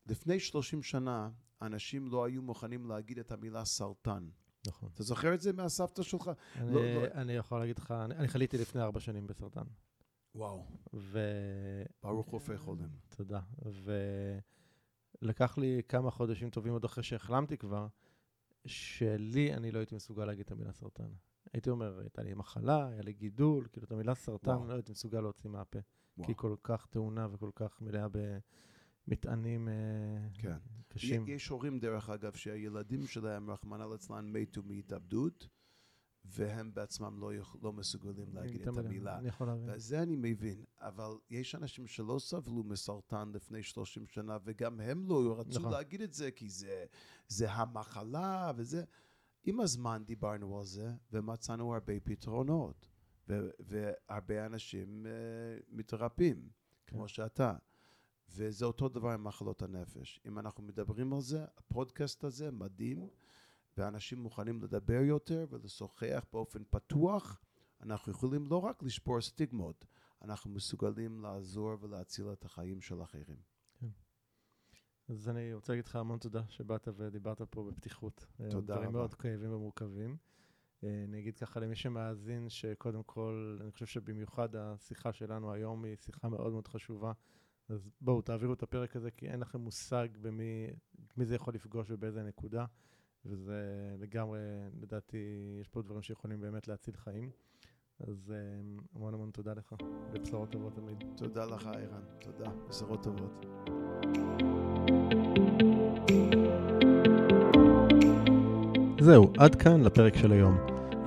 לפני 30 שנה, אנשים לא היו מוכנים להגיד את המילה סרטן. נכון. אתה זוכר את זה מהסבתא שלך? אני- לא- לא- אני יכול להגיד לך, אני אני חליתי לפני ארבע שנים בסרטן. וואו. ו... ברוך רופא חולים. תודה. ולקח לי כמה חודשים טובים עוד אחרי שהחלמתי כבר, שלי אני לא הייתי מסוגל להגיד את המילה סרטן. הייתי אומר, הייתה לי מחלה, היה לי גידול, כאילו את המילה סרטן וואו. לא הייתי מסוגל להוציא מהפה. כי. היא כל כך טעונה וכל כך מלאה במטענים אה, כן. קשים. יש הורים, דרך אגב, שהילדים שלהם, רחמנא ליצלן, מתו מהתאבדות, והם בעצמם לא, יכ- לא מסוגלים להגיד את המילה. אני יכול להבין. וזה אני מבין, אבל יש אנשים שלא סבלו מסרטן לפני 30 שנה, וגם הם לא רצו נכון. להגיד את זה, כי זה, זה המחלה וזה. עם הזמן דיברנו על זה, ומצאנו הרבה פתרונות, והרבה אנשים uh, מתרפאים, כן. כמו שאתה. וזה אותו דבר עם מחלות הנפש. אם אנחנו מדברים על זה, הפודקאסט הזה מדהים, ואנשים מוכנים לדבר יותר ולשוחח באופן פתוח, אנחנו יכולים לא רק לשבור סטיגמות, אנחנו מסוגלים לעזור ולהציל את החיים של אחרים. אז אני רוצה להגיד לך המון תודה שבאת ודיברת פה בפתיחות. אה, תודה דברים רבה. מאוד כאבים ומורכבים. אה, אני אגיד ככה למי שמאזין, שקודם כל, אני חושב שבמיוחד השיחה שלנו היום היא שיחה מאוד מאוד חשובה. אז בואו, תעבירו את הפרק הזה, כי אין לכם מושג במי מי זה יכול לפגוש ובאיזה נקודה, וזה לגמרי, לדעתי, יש פה דברים שיכולים באמת להציל חיים. אז אה, המון המון תודה לך, ובשורות טובות תמיד. תודה לך, ערן. תודה. בשורות טובות. זהו, עד כאן לפרק של היום.